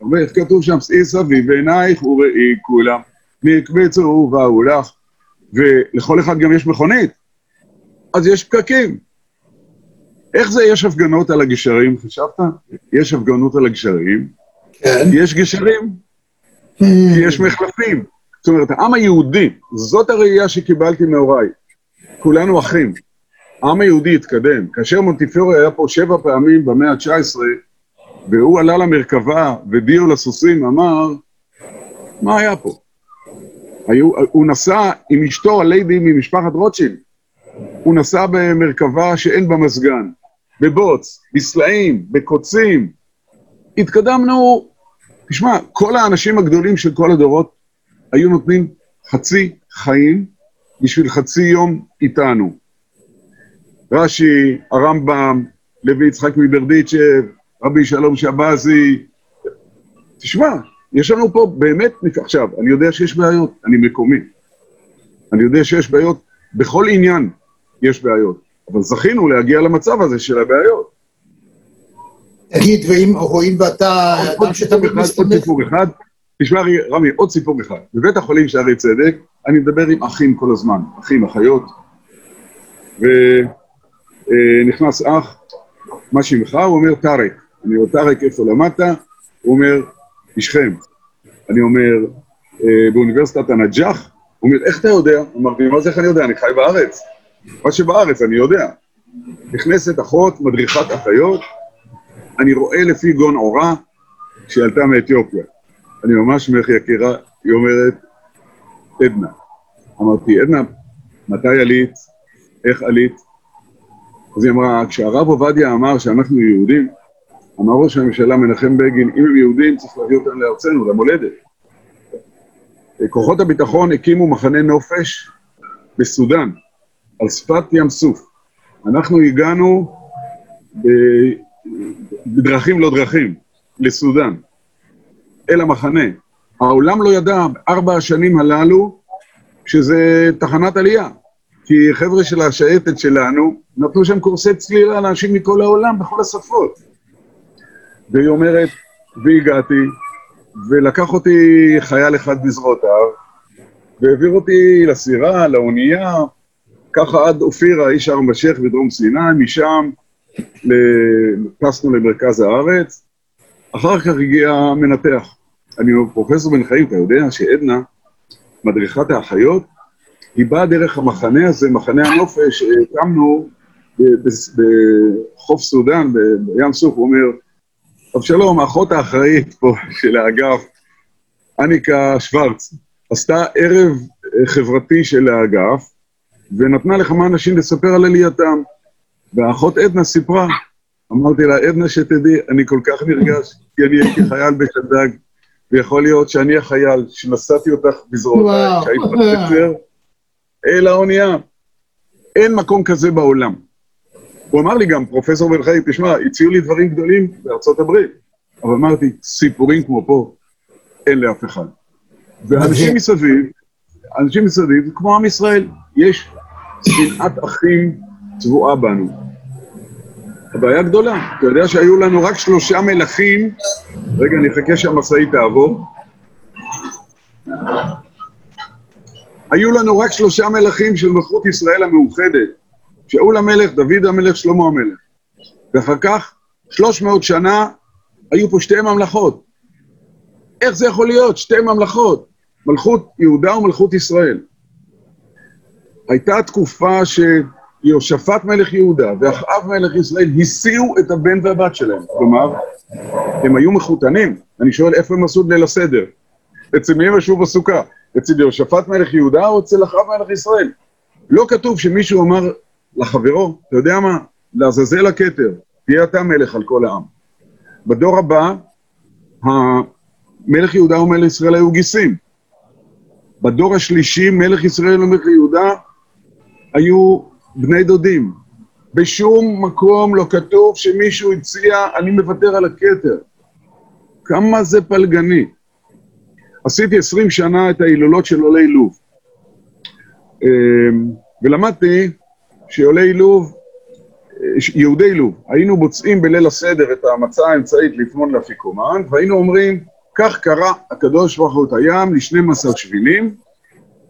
B: הרבה, איך כתוב שם? שאי סביב עינייך וראי כולם, נקבצו ובאו לך, ולכל אחד גם יש מכונית. אז יש פקקים. איך זה יש הפגנות על הגשרים, חשבת? יש הפגנות על הגשרים,
A: כן.
B: יש גשרים, כי יש מחלפים. זאת אומרת, העם היהודי, זאת הראייה שקיבלתי מהוריי. כולנו אחים. העם היהודי התקדם. כאשר מונטיפיורי היה פה שבע פעמים במאה ה-19, והוא עלה למרכבה ודיו לסוסים אמר, מה היה פה? היו, הוא נסע עם אשתו הליידי ממשפחת רוטשילד. הוא נסע במרכבה שאין בה מזגן, בבוץ, בסלעים, בקוצים. התקדמנו, תשמע, כל האנשים הגדולים של כל הדורות היו נותנים חצי חיים בשביל חצי יום איתנו. רש"י, הרמב"ם, לוי יצחק מברדיצ'ב, רבי שלום שבזי. תשמע, יש לנו פה באמת, עכשיו, אני יודע שיש בעיות, אני מקומי. אני יודע שיש בעיות, בכל עניין יש בעיות, אבל זכינו להגיע למצב הזה של הבעיות.
A: תגיד, ואם הואיל ואתה אדם שתמיד
B: אחד, עוד
A: מסתמך...
B: סיפור אחד. תשמע, רמי, עוד סיפור אחד. בבית החולים שערי צדק, אני מדבר עם אחים כל הזמן, אחים, אחיות, ונכנס אח, מה שמך? הוא אומר, טארק. אני אומר, טארק, איפה למדת? הוא אומר, משכם. אני אומר, "אה, באוניברסיטת הנג'אח? הוא אומר, איך אתה יודע? אמרתי, מה זה איך אני יודע? אני חי בארץ. מה שבארץ, אני יודע. נכנסת אחות, מדריכת אחיות, אני רואה לפי גון עורה שעלתה מאתיופיה. אני ממש ממך יקירה, היא אומרת, עדנה. אמרתי, עדנה, מתי עלית? איך עלית? אז היא אמרה, כשהרב עובדיה אמר שאנחנו יהודים, אמר ראש הממשלה מנחם בגין, אם הם יהודים צריך להביא אותם לארצנו, למולדת. כוחות הביטחון הקימו מחנה נופש בסודאן, על שפת ים סוף. אנחנו הגענו. בדרכים לא דרכים, לסודאן, אל המחנה. העולם לא ידע ארבע השנים הללו שזה תחנת עלייה. כי חבר'ה של השייטת שלנו נתנו שם קורסי צלילה לאנשים מכל העולם, בכל השפות. והיא אומרת, והגעתי, ולקח אותי חייל אחד בזרועותיו, והעביר אותי לסירה, לאונייה, ככה עד אופירה, איש הר משך בדרום סיני, משם טסנו למרכז הארץ, אחר כך הגיע מנתח. אני אומר, פרופסור בן חיים, אתה יודע שעדנה, מדריכת האחיות, היא באה דרך המחנה הזה, מחנה הנופש, ב- בחוף סודאן, בים סוף, הוא אומר, אבשלום, האחות האחראית פה (laughs) של האגף, אניקה שוורץ, עשתה ערב חברתי של האגף, ונתנה לכמה אנשים לספר על עלייתם. והאחות עדנה סיפרה, אמרתי לה, עדנה, שתדעי, אני כל כך נרגש, כי אני הייתי חייל בשד"ג, ויכול להיות שאני החייל שנשאתי אותך בזרועותיי. כשהיית בבית אל האונייה. אין מקום כזה בעולם. הוא אמר לי גם, פרופסור בן חיים, תשמע, הציעו לי דברים גדולים בארצות הברית, אבל אמרתי, סיפורים כמו פה, אין לאף אחד. ואנשים. מסביב, אנשים מסביב, כמו עם ישראל, יש שנאת אחים צבועה בנו. הבעיה גדולה, אתה יודע שהיו לנו רק שלושה מלכים, רגע, אני אחכה שהמשאית תעבור. היו לנו רק שלושה מלכים של מלכות ישראל המאוחדת, שאול המלך, דוד המלך, שלמה המלך. ואחר כך, 300 שנה, היו פה שתי ממלכות. איך זה יכול להיות? שתי ממלכות. מלכות יהודה ומלכות ישראל. הייתה תקופה שיהושפט מלך יהודה ואחאב מלך ישראל הסיעו את הבן והבת שלהם. כלומר, הם היו מחותנים. אני שואל, איפה הם עשו את ליל הסדר? אצל מי הם ישבו בסוכה? אצל יהושפט מלך יהודה או אצל אחאב מלך ישראל? לא כתוב שמישהו אמר לחברו, אתה יודע מה? לעזאזל הכתר, תהיה אתה מלך על כל העם. בדור הבא, מלך יהודה ומלך ישראל היו גיסים. בדור השלישי, מלך ישראל ומלך יהודה היו בני דודים. בשום מקום לא כתוב שמישהו הציע, אני מוותר על הכתר. כמה זה פלגני. עשיתי עשרים שנה את ההילולות של עולי לוב. אמ, ולמדתי שעולי לוב, יהודי לוב, היינו מוצאים בליל הסדר את המצה האמצעית לפמון לאפיקומן, והיינו אומרים, כך קרא הקדוש ברוך הוא את הים ל-12 שבילים,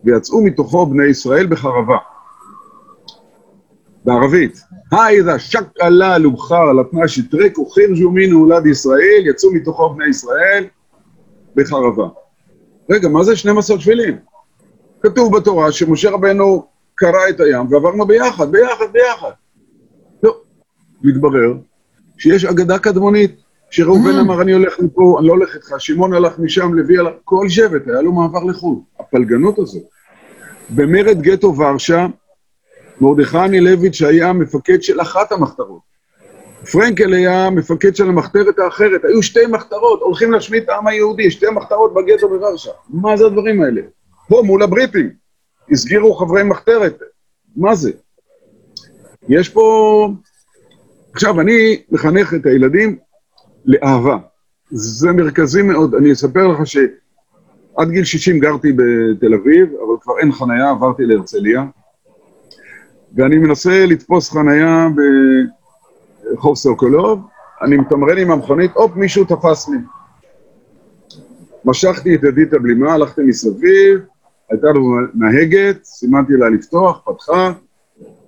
B: ויצאו מתוכו בני ישראל בחרבה. בערבית, היידה שקלה לובחר לתנא שטרקו חירז'ו מינו הולד ישראל, יצאו מתוכו בני ישראל בחרבה. רגע, מה זה 12 שבילים? כתוב בתורה שמשה רבנו קרא את הים ועברנו ביחד, ביחד, ביחד. לא, מתברר שיש אגדה קדמונית, שראובן אמר, אני הולך מפה, אני לא הולך איתך, שמעון הלך משם, לוי הלך, כל שבט, היה לו מעבר לחו"ל. הפלגנות הזאת. במרד גטו ורשה, מרדכי אנילביץ' היה מפקד של אחת המחתרות. פרנקל היה מפקד של המחתרת האחרת. היו שתי מחתרות, הולכים להשמיד את העם היהודי, שתי מחתרות בגטו בוורשה. מה זה הדברים האלה? פה, מול הבריטים. הסגירו חברי מחתרת. מה זה? יש פה... עכשיו, אני מחנך את הילדים לאהבה. זה מרכזי מאוד. אני אספר לך שעד גיל 60 גרתי בתל אביב, אבל כבר אין חנייה, עברתי להרצליה. ואני מנסה לתפוס חנייה ברחוב סוקולוב, אני מתמרן עם המכונית, הופ, מישהו תפס לי. משכתי את ידי את הבלימה, הלכתי מסביב, הייתה לנו נהגת, סימנתי לה לפתוח, פתחה,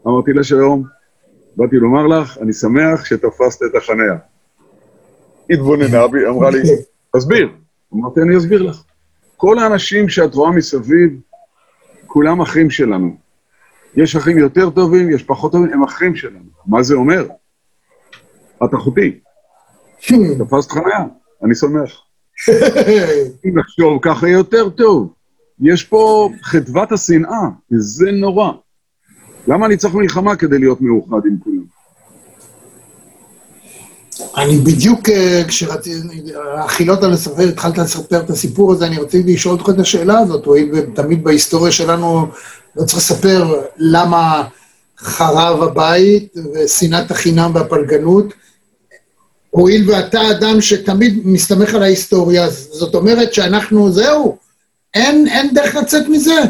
B: אמרתי לה שלום, באתי לומר לך, אני שמח שתפסת את החניה. התבוננה בי, אמרה לי, תסביר. אמרתי, אני אסביר לך. כל האנשים שאת רואה מסביב, כולם אחים שלנו. יש אחים יותר טובים, יש פחות טובים, הם אחים שלנו. מה זה אומר? את אחותי. תפסת חניה, אני שמח. (laughs) אם נחשוב ככה יותר טוב. יש פה חדוות השנאה, וזה נורא. למה אני צריך מלחמה כדי להיות מאוחד עם כולם?
A: אני בדיוק, אה, כשרציתי, החילות על לספר, התחלת לספר את הסיפור הזה, אני רציתי לשאול אותך את השאלה הזאת, הואיל ותמיד בהיסטוריה שלנו לא צריך לספר למה חרב הבית ושנאת החינם והפלגנות, הואיל ואתה אדם שתמיד מסתמך על ההיסטוריה, זאת אומרת שאנחנו, זהו, אין, אין דרך לצאת מזה.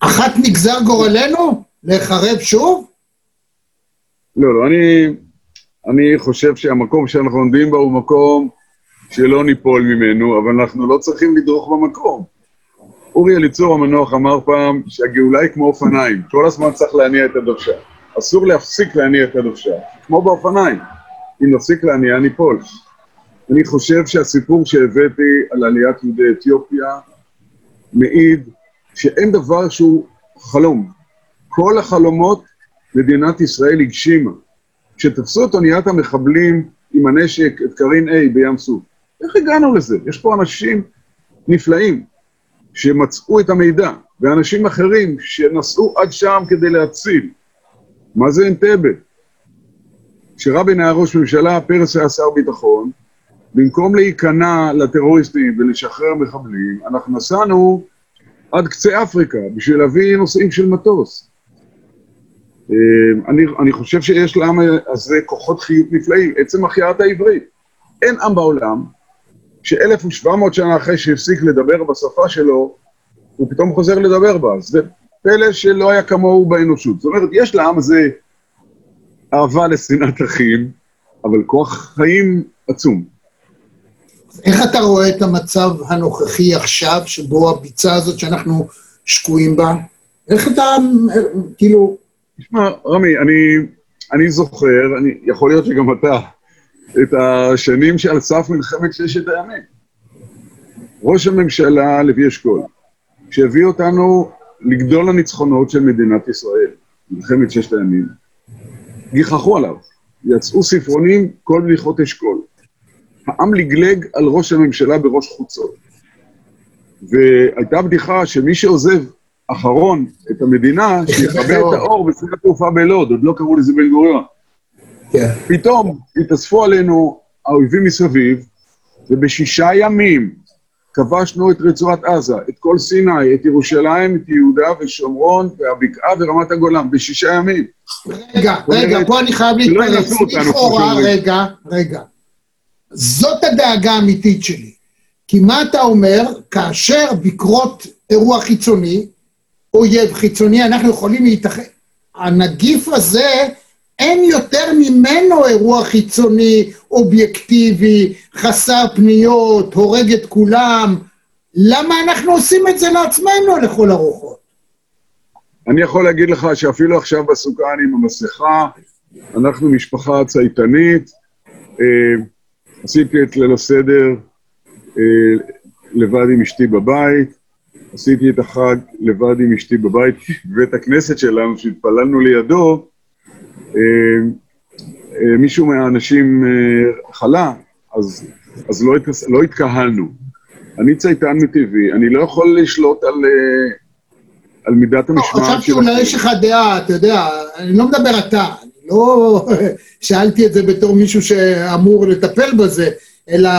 A: אחת נגזר גורלנו? להחרב שוב?
B: לא, לא, אני, אני חושב שהמקום שאנחנו עומדים בו הוא מקום שלא ניפול ממנו, אבל אנחנו לא צריכים לדרוך במקום. אורי אליצור המנוח אמר פעם שהגאולה היא כמו אופניים, כל הזמן צריך להניע את הדוושה. אסור להפסיק להניע את הדוושה, כמו באופניים. אם נפסיק להניע, ניפול. אני חושב שהסיפור שהבאתי על עליית יהודי אתיופיה מעיד שאין דבר שהוא חלום. כל החלומות מדינת ישראל הגשימה. כשתפסו את אוניית המחבלים עם הנשק, את קרין A בים סוף, איך הגענו לזה? יש פה אנשים נפלאים שמצאו את המידע, ואנשים אחרים שנסעו עד שם כדי להציל. מה זה אנטבה? כשרבין היה ראש ממשלה, פרס היה שר ביטחון, במקום להיכנע לטרוריסטים ולשחרר מחבלים, אנחנו נסענו עד קצה אפריקה בשביל להביא נוסעים של מטוס. אה, אני, אני חושב שיש לעם הזה כוחות חיות נפלאים, עצם החייאת העברית. אין עם בעולם ש-1700 שנה אחרי שהפסיק לדבר בשפה שלו, הוא פתאום חוזר לדבר בה. זה פלא שלא היה כמוהו באנושות. זאת אומרת, יש לעם הזה אהבה לשנאת אחים, אבל כוח חיים עצום.
A: איך אתה רואה את המצב הנוכחי עכשיו, שבו הביצה הזאת שאנחנו שקועים בה? איך אתה, כאילו...
B: תשמע, רמי, אני, אני זוכר, אני, יכול להיות שגם אתה, את השנים שעל סף מלחמת ששת הימים. ראש הממשלה לוי אשכול, שהביא אותנו לגדול הניצחונות של מדינת ישראל, מלחמת ששת הימים, גיחכו עליו, יצאו ספרונים, כל בדיחות אשכול. העם לגלג על ראש הממשלה בראש חוצות. והייתה בדיחה שמי שעוזב אחרון את המדינה, שיכבה את (laughs) האור בשדה התעופה בלוד, עוד לא קראו לזה בן גוריון.
A: כן.
B: פתאום התאספו עלינו האויבים מסביב, ובשישה ימים כבשנו את רצועת עזה, את כל סיני, את ירושלים, את יהודה ושומרון, והבקעה ורמת הגולן, בשישה ימים.
A: רגע, רגע, פה אני חייב
B: שלא
A: להתפרץ. לכאורה. רגע, רגע. זאת הדאגה האמיתית שלי. כי מה אתה אומר, כאשר בקרות אירוע חיצוני, אויב חיצוני, אנחנו יכולים להתאחד. הנגיף הזה, אין יותר ממנו אירוע חיצוני, אובייקטיבי, חסר פניות, הורג את כולם. למה אנחנו עושים את זה לעצמנו לכל הרוחות?
B: אני יכול להגיד לך שאפילו עכשיו בסוכה אני עם המסכה, אנחנו משפחה צייתנית, אה, עשיתי את ליל הסדר אה, לבד עם אשתי בבית, עשיתי את החג לבד עם אשתי בבית, בבית הכנסת שלנו, שהתפללנו לידו, מישהו מהאנשים אה, חלה, אז, אז לא, התכס- לא התקהלנו. אני צייתן מטבעי, אני לא יכול לשלוט על, אה, על מידת המשמעת
A: חשבתי אולי יש לך דעה, אתה יודע, אני לא מדבר אתה, אני לא (laughs) שאלתי את זה בתור מישהו שאמור לטפל בזה, אלא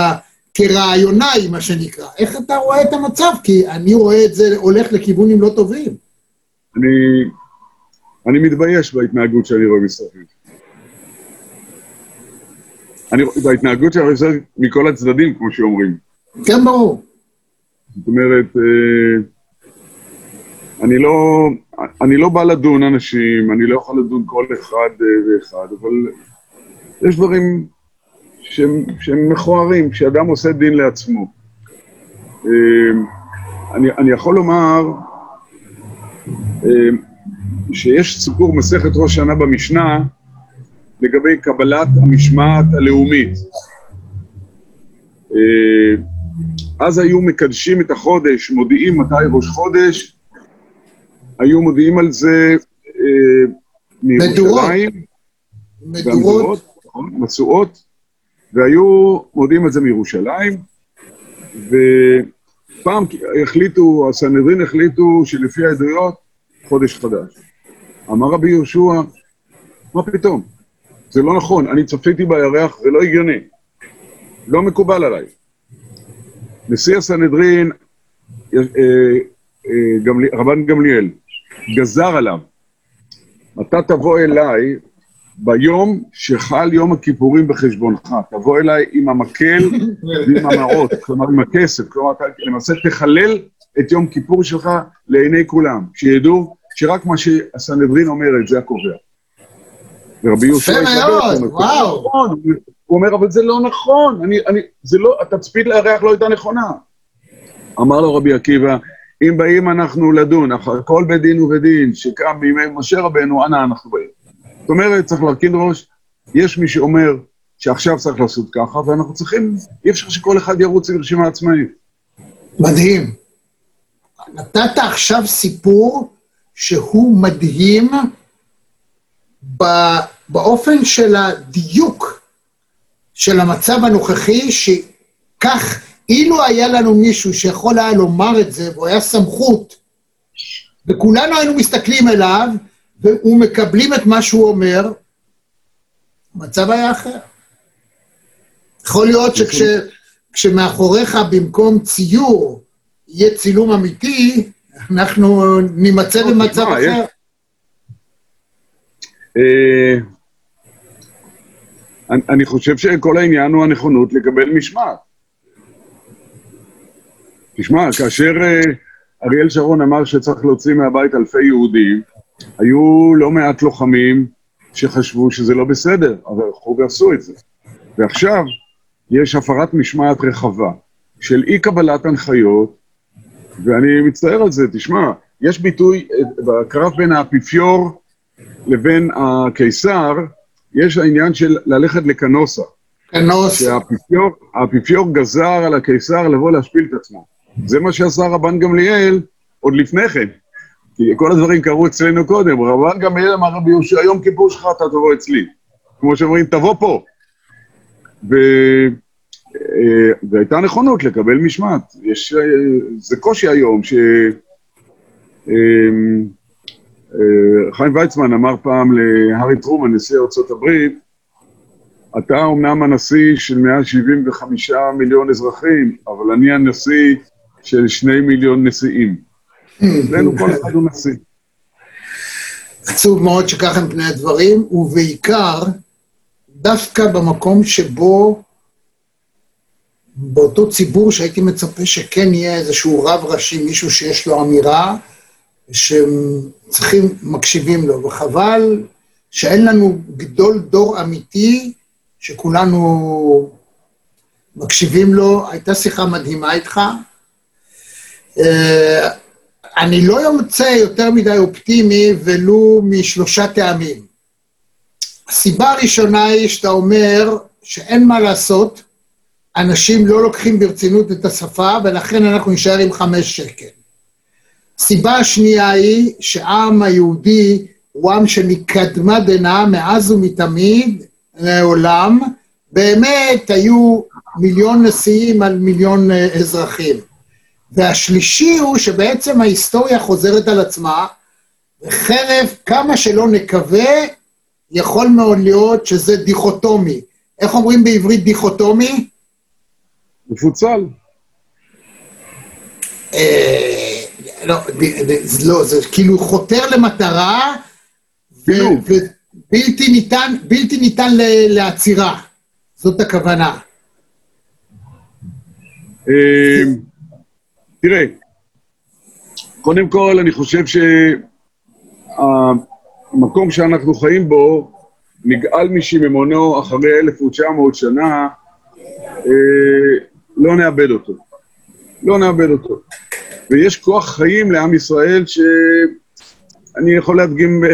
A: כרעיונאי, מה שנקרא. איך אתה רואה את המצב? כי אני רואה את זה הולך לכיוונים לא טובים.
B: אני, אני מתבייש בהתנהגות שאני רואה מסביב. אני, בהתנהגות שאני רואה מכל הצדדים, כמו שאומרים.
A: כן, ברור.
B: זאת אומרת, אה, אני לא, אני לא בא לדון אנשים, אני לא יכול לדון כל אחד אה, ואחד, אבל יש דברים שהם, שהם מכוערים, שאדם עושה דין לעצמו. אה, אני, אני יכול לומר שיש סיפור מסכת ראש שנה במשנה לגבי קבלת המשמעת הלאומית. אה, אז היו מקדשים את החודש, מודיעים מתי ראש חודש, היו מודיעים על זה אה, מירושלים,
A: מדורות.
B: והמדורות, נכון, משואות, והיו מודיעים על זה מירושלים, ופעם החליטו, הסנהדרין החליטו שלפי העדויות, חודש חדש. אמר רבי יהושע, מה פתאום? זה לא נכון, אני צפיתי בירח, זה לא הגיוני. לא מקובל עליי. נשיא הסנהדרין, אה, אה, רבן גמליאל, גזר עליו, אתה תבוא אליי ביום שחל יום הכיפורים בחשבונך, תבוא אליי עם המקל ועם המעות, (laughs) כלומר עם הכסף, כלומר אתה למעשה תחלל את יום כיפור שלך לעיני כולם, שידעו שרק מה שהסנהדרין אומרת זה הקובע. ורבי יהושע הוא אומר,
A: וואו.
B: נכון, הוא אומר, אבל זה לא נכון, אני, אני, זה לא, התצפית לירח לא הייתה נכונה. אמר לו רבי עקיבא, אם באים אנחנו לדון, אחר כל בית דין ובדין שקם בימי משה רבנו, אנה אנחנו באים. זאת אומרת, צריך להרכין ראש, יש מי שאומר שעכשיו צריך לעשות ככה, ואנחנו צריכים, אי אפשר שכל אחד ירוץ עם רשימה עצמאית.
A: מדהים. נתת עכשיו סיפור שהוא מדהים באופן של הדיוק של המצב הנוכחי, שכך, אילו היה לנו מישהו שיכול היה לומר את זה, והוא היה סמכות, וכולנו היינו מסתכלים אליו, ומקבלים את מה שהוא אומר, המצב היה אחר. יכול להיות שכשמאחוריך במקום ציור יהיה צילום אמיתי, אנחנו נימצא
B: לא,
A: במצב אחר.
B: אה, אני- חושב שכל העניין הוא הנכונות לקבל משמעת. תשמע, כאשר אה, אריאל שרון אמר שצריך להוציא מהבית אלפי יהודים, היו לא מעט לוחמים שחשבו שזה לא בסדר, אבל הלכו ועשו את זה. ועכשיו יש הפרת משמעת רחבה של אי קבלת הנחיות, ואני מצטער על זה, תשמע, יש ביטוי, אה, בקרב בין האפיפיור לבין הקיסר, יש העניין של ללכת לקנוסה.
A: כנוס.
B: שהאפיפיור האפיפיור גזר על הקיסר לבוא להשפיל את עצמו. זה מה שעשה רבן גמליאל עוד לפני כן. כי כל הדברים קרו אצלנו קודם. רבן גמליאל אמר רבי יהושע, יום כיפור שלך אתה תבוא אצלי. כמו שאומרים, תבוא פה. ו... אה, והייתה נכונות לקבל משמעת. יש, אה, זה קושי היום ש... אה, חיים ויצמן אמר פעם להארי טרומן, נשיא הברית, אתה אומנם הנשיא של 175 מיליון אזרחים, אבל אני הנשיא של שני מיליון נשיאים. אצלנו כל אחד הוא נשיא.
A: עצוב מאוד שכך הם פני הדברים, ובעיקר, דווקא במקום שבו, באותו ציבור שהייתי מצפה שכן יהיה איזשהו רב ראשי, מישהו שיש לו אמירה, שצריכים, מקשיבים לו, וחבל שאין לנו גדול דור אמיתי, שכולנו מקשיבים לו. הייתה שיחה מדהימה איתך. אה, אני לא יוצא יותר מדי אופטימי, ולו משלושה טעמים. הסיבה הראשונה היא שאתה אומר שאין מה לעשות, אנשים לא לוקחים ברצינות את השפה, ולכן אנחנו נשאר עם חמש שקל. סיבה השנייה היא שהעם היהודי הוא עם שמקדמה דנא, מאז ומתמיד, לעולם, באמת היו מיליון נשיאים על מיליון אה, אזרחים. והשלישי הוא שבעצם ההיסטוריה חוזרת על עצמה, וחרף כמה שלא נקווה, יכול מאוד להיות שזה דיכוטומי. איך אומרים בעברית דיכוטומי?
B: מפוצל.
A: אה, לא, לא, זה כאילו חותר למטרה. ובלתי ניתן, בלתי ניתן ל- לעצירה. זאת הכוונה.
B: אה, תראה, קודם כל, אני חושב שהמקום שאנחנו חיים בו נגאל משיממונו אחרי 1900 שנה, אה, לא נאבד אותו. לא נאבד אותו. ויש כוח חיים לעם ישראל שאני יכול להדגים ב-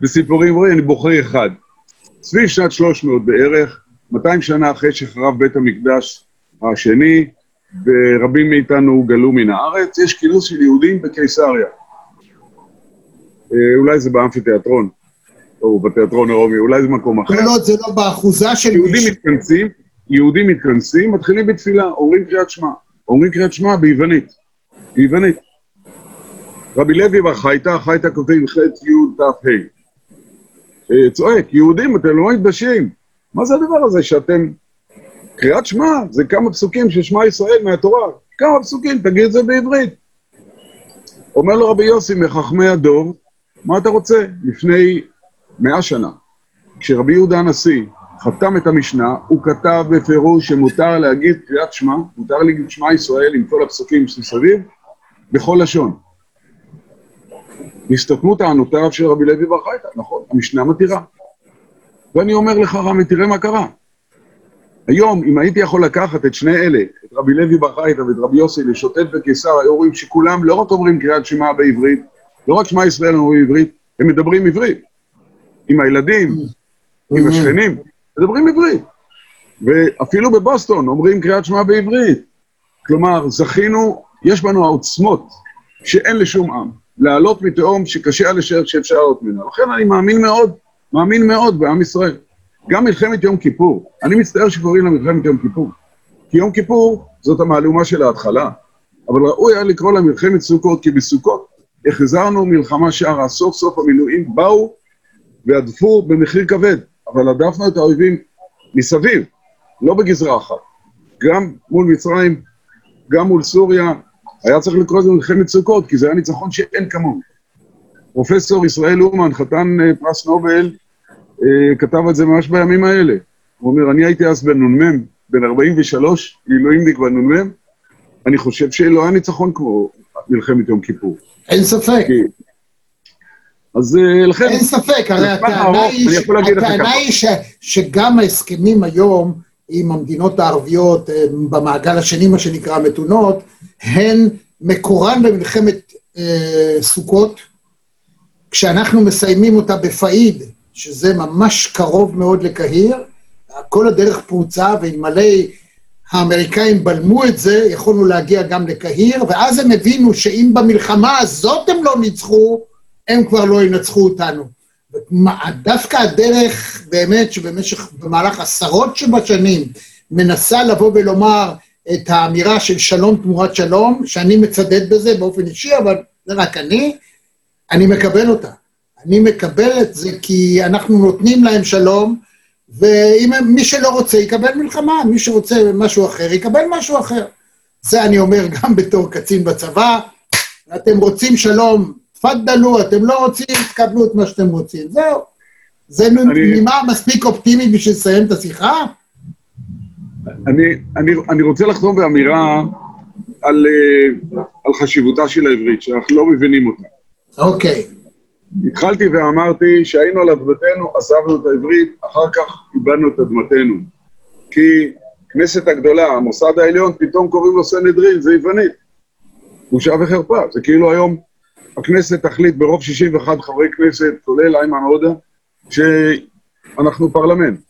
B: בסיפורים, רואים, אני בוחר אחד. סביב שנת 300 בערך, 200 שנה אחרי שחרב בית המקדש השני, ורבים מאיתנו גלו מן הארץ, יש כינוס של יהודים בקיסריה. אה, אולי זה באמפיתיאטרון, או בתיאטרון הרומי, אולי זה מקום אחר.
A: כל עוד זה לא באחוזה של
B: יהודים. מתכנסים, יהודים מתכנסים, מתחילים בתפילה, אומרים קריאת שמע. אומרים קריאת שמע ביוונית. ביוונית. רבי לוי בר חייתא, חייתא כותבים ח' י' ת' ה'. אה, צועק, יהודים, אתם לא מתביישים. מה זה הדבר הזה שאתם... קריאת שמע זה כמה פסוקים של שמע ישראל מהתורה. כמה פסוקים, תגיד את זה בעברית. אומר לו רבי יוסי מחכמי הדור, מה אתה רוצה? לפני מאה שנה, כשרבי יהודה הנשיא חתם את המשנה, הוא כתב בפירוש שמותר להגיד קריאת שמע, מותר להגיד שמע ישראל עם כל הפסוקים שמסביב, בכל לשון. נסתתמו טענותיו של רבי לוי בר חייתא, נכון, המשנה מתירה. ואני אומר לך, רמי, תראה מה קרה. היום, אם הייתי יכול לקחת את שני אלה, את רבי לוי בר חייתא ואת רבי יוסי, לשוטט בקיסר, היו רואים שכולם לא רק אומרים קריאת שמע בעברית, לא רק שמע ישראל אומרים עברית, הם מדברים עברית. עם הילדים, עם השכנים, מדברים עברית. ואפילו בבוסטון אומרים קריאת שמע בעברית. כלומר, זכינו, יש בנו העוצמות שאין לשום עם, לעלות מתהום שקשה לשער שאפשר לעלות ממנה. לכן אני מאמין מאוד, מאמין מאוד בעם ישראל. גם מלחמת יום כיפור, אני מצטער שקוראים לה מלחמת יום כיפור. כי יום כיפור זאת המהלומה של ההתחלה, אבל ראוי היה לקרוא לה מלחמת סוכות, כי בסוכות החזרנו מלחמה שערה, סוף סוף המילואים באו והדפו במחיר כבד, אבל הדפנו את האויבים מסביב, לא בגזרה אחת. גם מול מצרים, גם מול סוריה, היה צריך לקרוא לזה מלחמת סוכות, כי זה היה ניצחון שאין כמוהו. פרופסור ישראל אומן, חתן אה, פרס נובל, אה, כתב את זה ממש בימים האלה. הוא אומר, אני הייתי אז בן נ"מ, בן 43, מילואימניק בנ"מ, אני חושב שלא היה ניצחון כמו מלחמת יום כיפור.
A: אין ספק.
B: כי- אז אה, לכן...
A: אין ספק, הרי הטענה. היא ש, שגם ההסכמים היום עם המדינות הערביות אה, במעגל השני, מה שנקרא מתונות, הן מקורן במלחמת אה, סוכות. כשאנחנו מסיימים אותה בפאיד, שזה ממש קרוב מאוד לקהיר, כל הדרך פרוצה, ואלמלא האמריקאים בלמו את זה, יכולנו להגיע גם לקהיר, ואז הם הבינו שאם במלחמה הזאת הם לא ניצחו, הם כבר לא ינצחו אותנו. דווקא הדרך, באמת, שבמשך, במהלך עשרות שבשנים, מנסה לבוא ולומר את האמירה של שלום תמורת שלום, שאני מצדד בזה באופן אישי, אבל זה רק אני, אני מקבל אותה. אני מקבל את זה כי אנחנו נותנים להם שלום, ואם מי שלא רוצה יקבל מלחמה, מי שרוצה משהו אחר יקבל משהו אחר. זה אני אומר גם (laughs) בתור קצין בצבא, אתם רוצים שלום, תפדלו, אתם לא רוצים, תקבלו את מה שאתם רוצים. זהו. זה נימה מספיק אופטימית בשביל לסיים את השיחה?
B: אני, אני, אני רוצה לחזור באמירה על, אה, על חשיבותה של העברית, שאנחנו לא מבינים אותה.
A: אוקיי.
B: התחלתי ואמרתי שהיינו על אדמתנו, עזבנו את העברית, אחר כך איבדנו את אדמתנו. כי כנסת הגדולה, המוסד העליון, פתאום קוראים לו סנהדרין, זה יוונית. בושה וחרפה. זה כאילו היום הכנסת תחליט ברוב 61 חברי כנסת, כולל איימן עודה, שאנחנו פרלמנט.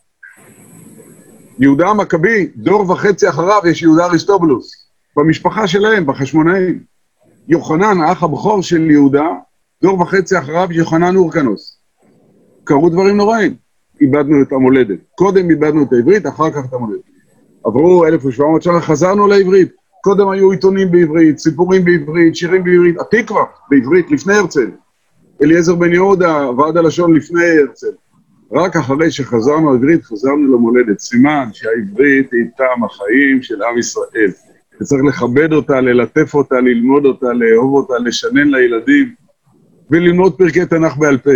B: יהודה המכבי, דור וחצי אחריו יש יהודה אריסטובולוס. במשפחה שלהם, בחשמונאים. יוחנן, האח הבכור של יהודה, דור וחצי אחריו יוחנן אורקנוס. קרו דברים נוראים. איבדנו את המולדת. קודם איבדנו את העברית, אחר כך את המולדת. עברו 1,700 שנה, חזרנו לעברית. קודם היו עיתונים בעברית, סיפורים בעברית, שירים בעברית, התקווה בעברית לפני הרצל. אליעזר בן יהודה, ועד הלשון לפני הרצל. רק אחרי שחזרנו לעברית, חזרנו למולדת. סימן שהעברית היא טעם החיים של עם ישראל. וצריך לכבד אותה, ללטף אותה, ללמוד אותה, לאהוב אותה, לשנן לילדים, וללמוד פרקי תנ"ך בעל פה.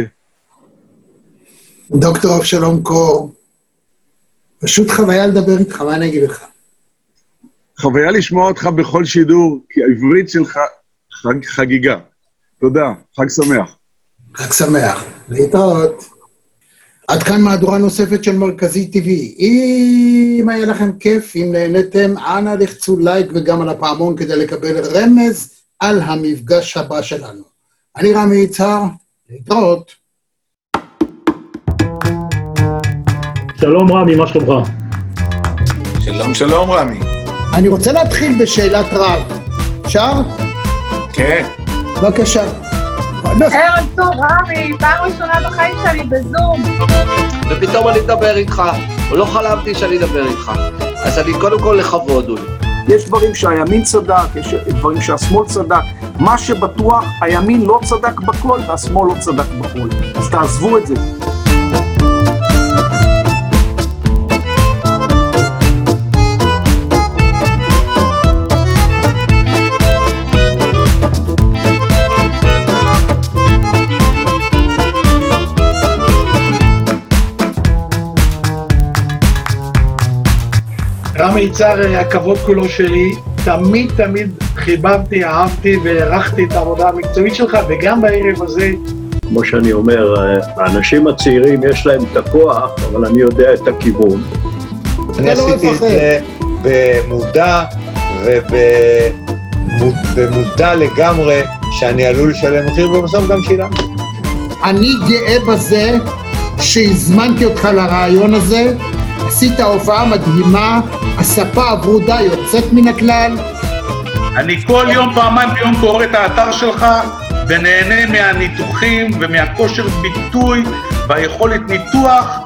A: דוקטור אבשלום קור, פשוט חוויה לדבר איתך, מה אני אגיד לך?
B: חוויה לשמוע אותך בכל שידור, כי העברית שלך חג, חגיגה. תודה, חג שמח.
A: חג שמח. להתראות. עד כאן מהדורה נוספת של מרכזי TV. אם היה לכם כיף, אם נהניתם, אנא לחצו לייק וגם על הפעמון כדי לקבל רמז על המפגש הבא שלנו. אני רמי יצהר, להתראות.
C: שלום רמי, מה שלומך?
I: שלום, שלום, רמי.
A: אני רוצה להתחיל בשאלת רב. אפשר?
I: כן.
A: בבקשה.
E: ערב טוב, רמי, פעם ראשונה בחיים שלי בזום.
F: ופתאום אני מדבר איתך, לא חלמתי שאני אדבר איתך. אז אני קודם כל לכבוד, הוא.
G: יש דברים שהימין צדק, יש דברים שהשמאל צדק. מה שבטוח, הימין לא צדק בכל והשמאל לא צדק בכל. אז תעזבו את זה.
C: רמי יצהר, הכבוד כולו שלי. תמיד תמיד חיבבתי, אהבתי והערכתי את העבודה המקצועית שלך, וגם בערב הזה, כמו שאני אומר, האנשים הצעירים יש להם את הכוח, אבל אני יודע את הכיוון.
D: אני
A: לא
D: עשיתי את. זה במודע ובמודע לגמרי שאני עלול לשלם מחיר, ובסוף גם שילמתי.
A: אני גאה בזה שהזמנתי אותך לרעיון הזה, עשית הופעה מדהימה, הספה הברודה יוצאת מן הכלל,
H: אני כל יום, פעמיים ביום קורא את האתר שלך ונהנה מהניתוחים ומהכושר ביטוי והיכולת ניתוח